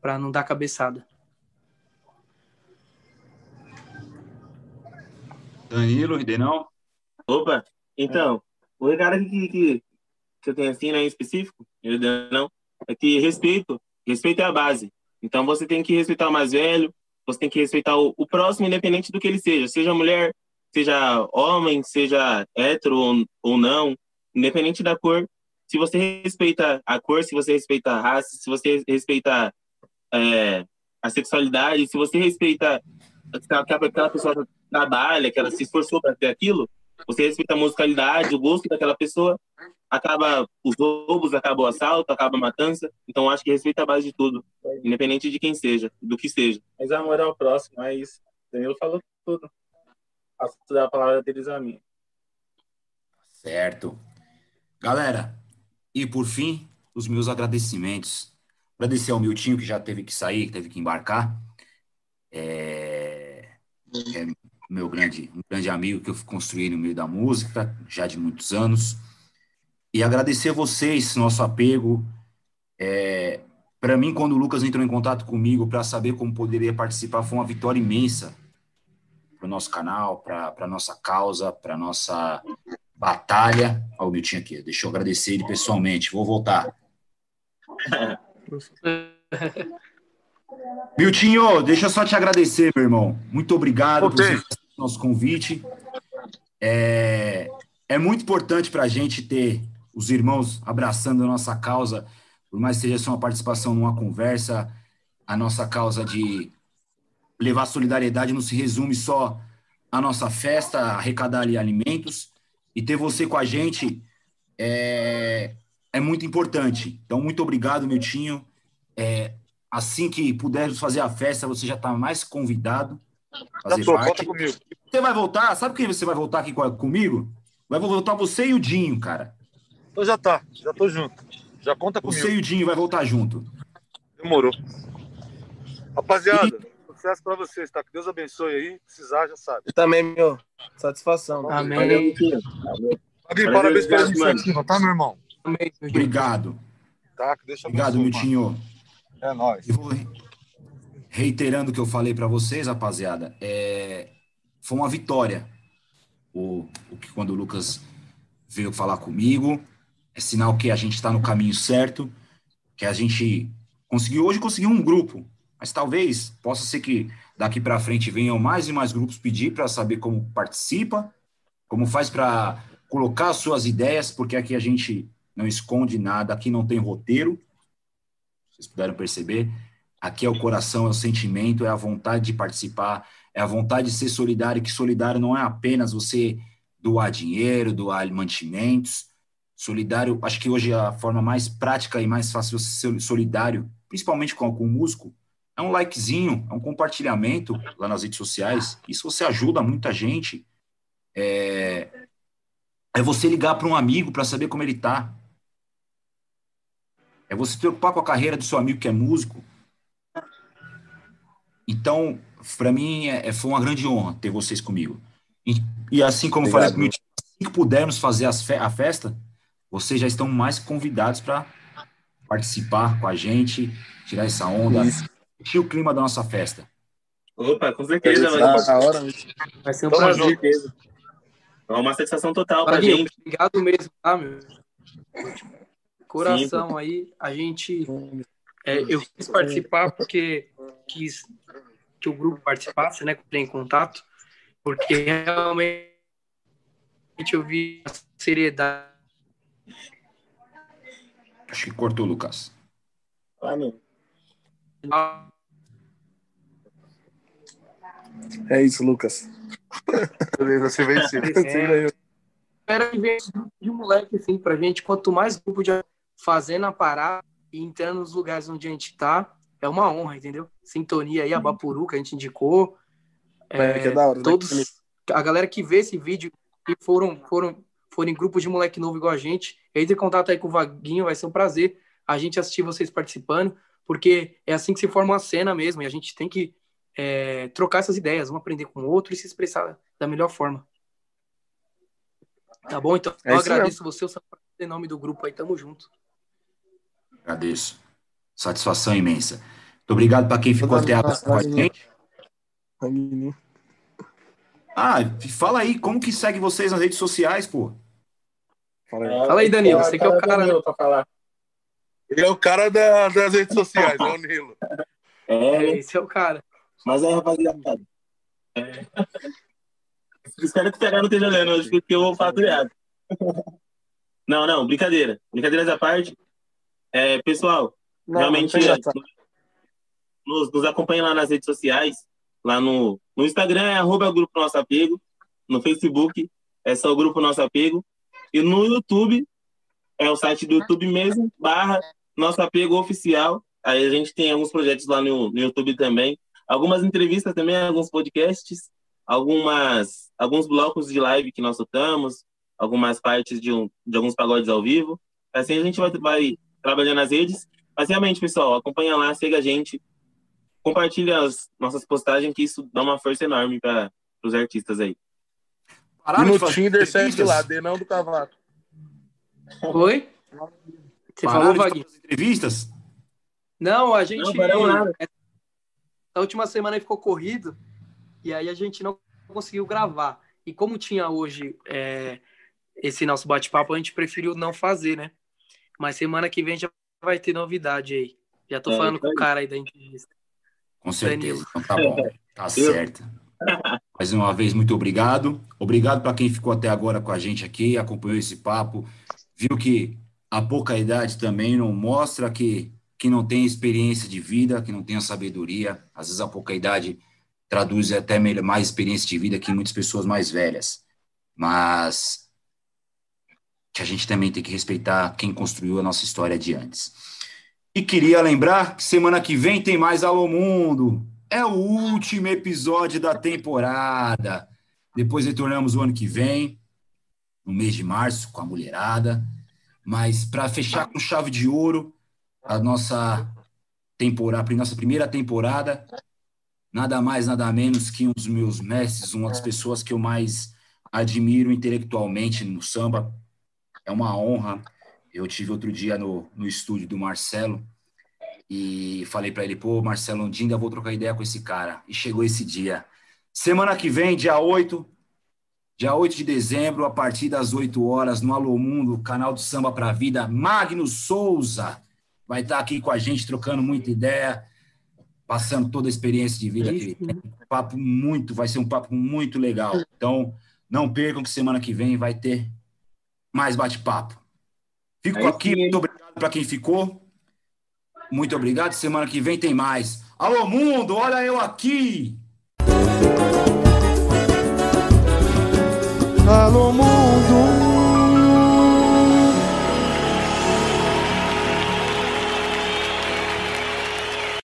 para não dar cabeçada. Danilo, Ridenão? Opa, então, o recado que, que, que eu tenho assim, né, em específico, não, é que respeito, respeito é a base. Então você tem que respeitar o mais velho, você tem que respeitar o, o próximo, independente do que ele seja, seja mulher, seja homem, seja hétero ou, ou não, independente da cor. Se você respeita a cor, se você respeita a raça, se você respeita é, a sexualidade, se você respeita que aquela pessoa trabalha, que ela se esforçou para ter aquilo, você respeita a musicalidade, o gosto daquela pessoa, acaba os roubos, acaba o assalto, acaba a matança. Então acho que respeita a base de tudo, independente de quem seja, do que seja. Mas amor ao próximo, é isso. Danilo falou tudo. Passo a palavra deles a mim. Certo. Galera, e por fim, os meus agradecimentos. Agradecer ao Miltinho, que já teve que sair, que teve que embarcar. É, é meu grande, um grande amigo que eu construí no meio da música, já de muitos anos. E agradecer a vocês, nosso apego. É, para mim, quando o Lucas entrou em contato comigo para saber como poderia participar, foi uma vitória imensa para o nosso canal, para a nossa causa, para nossa batalha. Olha o Miltinho aqui, deixa eu agradecer ele pessoalmente. Vou voltar. Miltinho, deixa eu só te agradecer, meu irmão. Muito obrigado por nosso convite. É, é muito importante para a gente ter os irmãos abraçando a nossa causa, por mais que seja só uma participação numa conversa, a nossa causa de levar solidariedade não se resume só à nossa festa, arrecadar ali alimentos, e ter você com a gente é, é muito importante. Então, muito obrigado, Miltinho. É, assim que pudermos fazer a festa, você já está mais convidado. Fazer tô, parte. comigo. Você vai voltar? Sabe quem você vai voltar aqui comigo? Vai voltar você e o Dinho, cara. Então já tá, já tô junto. Já conta comigo. Você e o Dinho vai voltar junto. Demorou. Rapaziada, e... sucesso pra vocês, tá? Que Deus abençoe aí. Precisar, já sabe. Eu também, meu. Satisfação. Amém. Amém. Amém. Parabéns pela iniciativa, tá, meu irmão? Amém. Obrigado. Tá, que deixa Obrigado, Miltinho. É nóis. Eu vou reiterando o que eu falei para vocês, rapaziada. É... Foi uma vitória o, o que quando o Lucas veio falar comigo. É sinal que a gente está no caminho certo, que a gente conseguiu hoje conseguir um grupo, mas talvez possa ser que daqui para frente venham mais e mais grupos pedir para saber como participa, como faz para colocar suas ideias, porque aqui a gente não esconde nada, aqui não tem roteiro. Vocês puderam perceber, aqui é o coração, é o sentimento, é a vontade de participar, é a vontade de ser solidário, que solidário não é apenas você doar dinheiro, doar mantimentos. Solidário, acho que hoje a forma mais prática e mais fácil de ser solidário, principalmente com o músico, é um likezinho, é um compartilhamento lá nas redes sociais. Isso você ajuda muita gente. É, é você ligar para um amigo para saber como ele está. É você se preocupar com a carreira do seu amigo que é músico. Então, para mim, é, é, foi uma grande honra ter vocês comigo. E, e assim como Obrigado. falei comigo, assim que pudermos fazer fe a festa, vocês já estão mais convidados para participar com a gente, tirar essa onda, sentir o clima da nossa festa. Opa, com certeza. Vai, hora, vai ser um Tamo prazer. Junto. É uma satisfação total para a gente. Obrigado mesmo, tá, meu? Coração Sim. aí, a gente. É, eu quis participar porque quis que o grupo participasse, né, com em contato, porque realmente eu vi a seriedade. Acho que cortou, Lucas. É isso, Lucas. Você venceu. É, Era de um moleque assim pra gente. Quanto mais grupo de fazer na parada e entrando nos lugares onde a gente tá, é uma honra, entendeu? Sintonia aí, a Bapuru, que a gente indicou. É, é, é da hora, né? todos, né? A galera que vê esse vídeo e foram, foram, foram em grupos de moleque novo igual a gente, entre em contato aí com o Vaguinho, vai ser um prazer a gente assistir vocês participando, porque é assim que se forma uma cena mesmo, e a gente tem que é, trocar essas ideias, um aprender com o outro e se expressar da melhor forma. Tá bom? Então, é eu agradeço mesmo. você, o em nome do grupo aí, tamo junto. Agradeço. Satisfação imensa. Muito obrigado para quem ficou até agora com a gente. Ah, fala aí, como que segue vocês nas redes sociais, pô? Fala aí, fala aí Danilo, você que é o cara né? para falar. Ele é o cara da, das redes sociais, é o Nilo. É, esse é o cara. Mas aí, rapaziada. É... Espero que o PH não esteja olhando hoje, porque eu vou faturado. Não, não, brincadeira. Brincadeiras à parte. É, pessoal, não, Realmente, não nos, nos acompanhe lá nas redes sociais. Lá no, no Instagram é arroba Grupo Nosso Apego. No Facebook é só o Grupo Nosso Apego. E no YouTube é o site do YouTube mesmo, barra Nosso Apego Oficial. Aí a gente tem alguns projetos lá no, no YouTube também. Algumas entrevistas também, alguns podcasts, algumas, alguns blocos de live que nós soltamos, algumas partes de, um, de alguns pagodes ao vivo. Assim a gente vai, vai trabalhando nas redes. Mas realmente, pessoal, acompanha lá, siga a gente, compartilha as nossas postagens, que isso dá uma força enorme para os artistas aí. e no Tinder segue lá, Denão do Cavaco. Oi? Você falou, Vaguinho? entrevistas? Não, a gente. Não. A última semana ficou corrido e aí a gente não conseguiu gravar. E como tinha hoje é, esse nosso bate-papo a gente preferiu não fazer, né? Mas semana que vem já vai ter novidade aí. Já tô é, falando com o cara aí da entrevista. Com certeza. Então tá bom. Tá certo. Mais uma vez, muito obrigado. Obrigado para quem ficou até agora com a gente aqui, acompanhou esse papo, viu que a pouca idade também não mostra que, que não tem experiência de vida, que não tem a sabedoria. Às vezes a pouca idade traduz até mais experiência de vida que muitas pessoas mais velhas. Mas que a gente também tem que respeitar quem construiu a nossa história de antes. E queria lembrar que semana que vem tem mais Alô Mundo. É o último episódio da temporada. Depois retornamos o ano que vem, no mês de março, com a mulherada. Mas para fechar com chave de ouro a nossa temporada, a nossa primeira temporada, nada mais, nada menos que um dos meus mestres, uma das pessoas que eu mais admiro intelectualmente no samba, é uma honra. Eu tive outro dia no, no estúdio do Marcelo e falei para ele, pô, Marcelo, um dia ainda vou trocar ideia com esse cara. E chegou esse dia. Semana que vem, dia 8, dia 8 de dezembro, a partir das 8 horas, no Alô Mundo, canal do Samba para a Vida, Magno Souza vai estar aqui com a gente, trocando muita ideia, passando toda a experiência de vida que ele tem. Papo muito, vai ser um papo muito legal. Então, não percam que semana que vem vai ter mais bate-papo. Fico é aqui, muito obrigado para quem ficou. Muito obrigado. Semana que vem tem mais. Alô, mundo, olha eu aqui. falou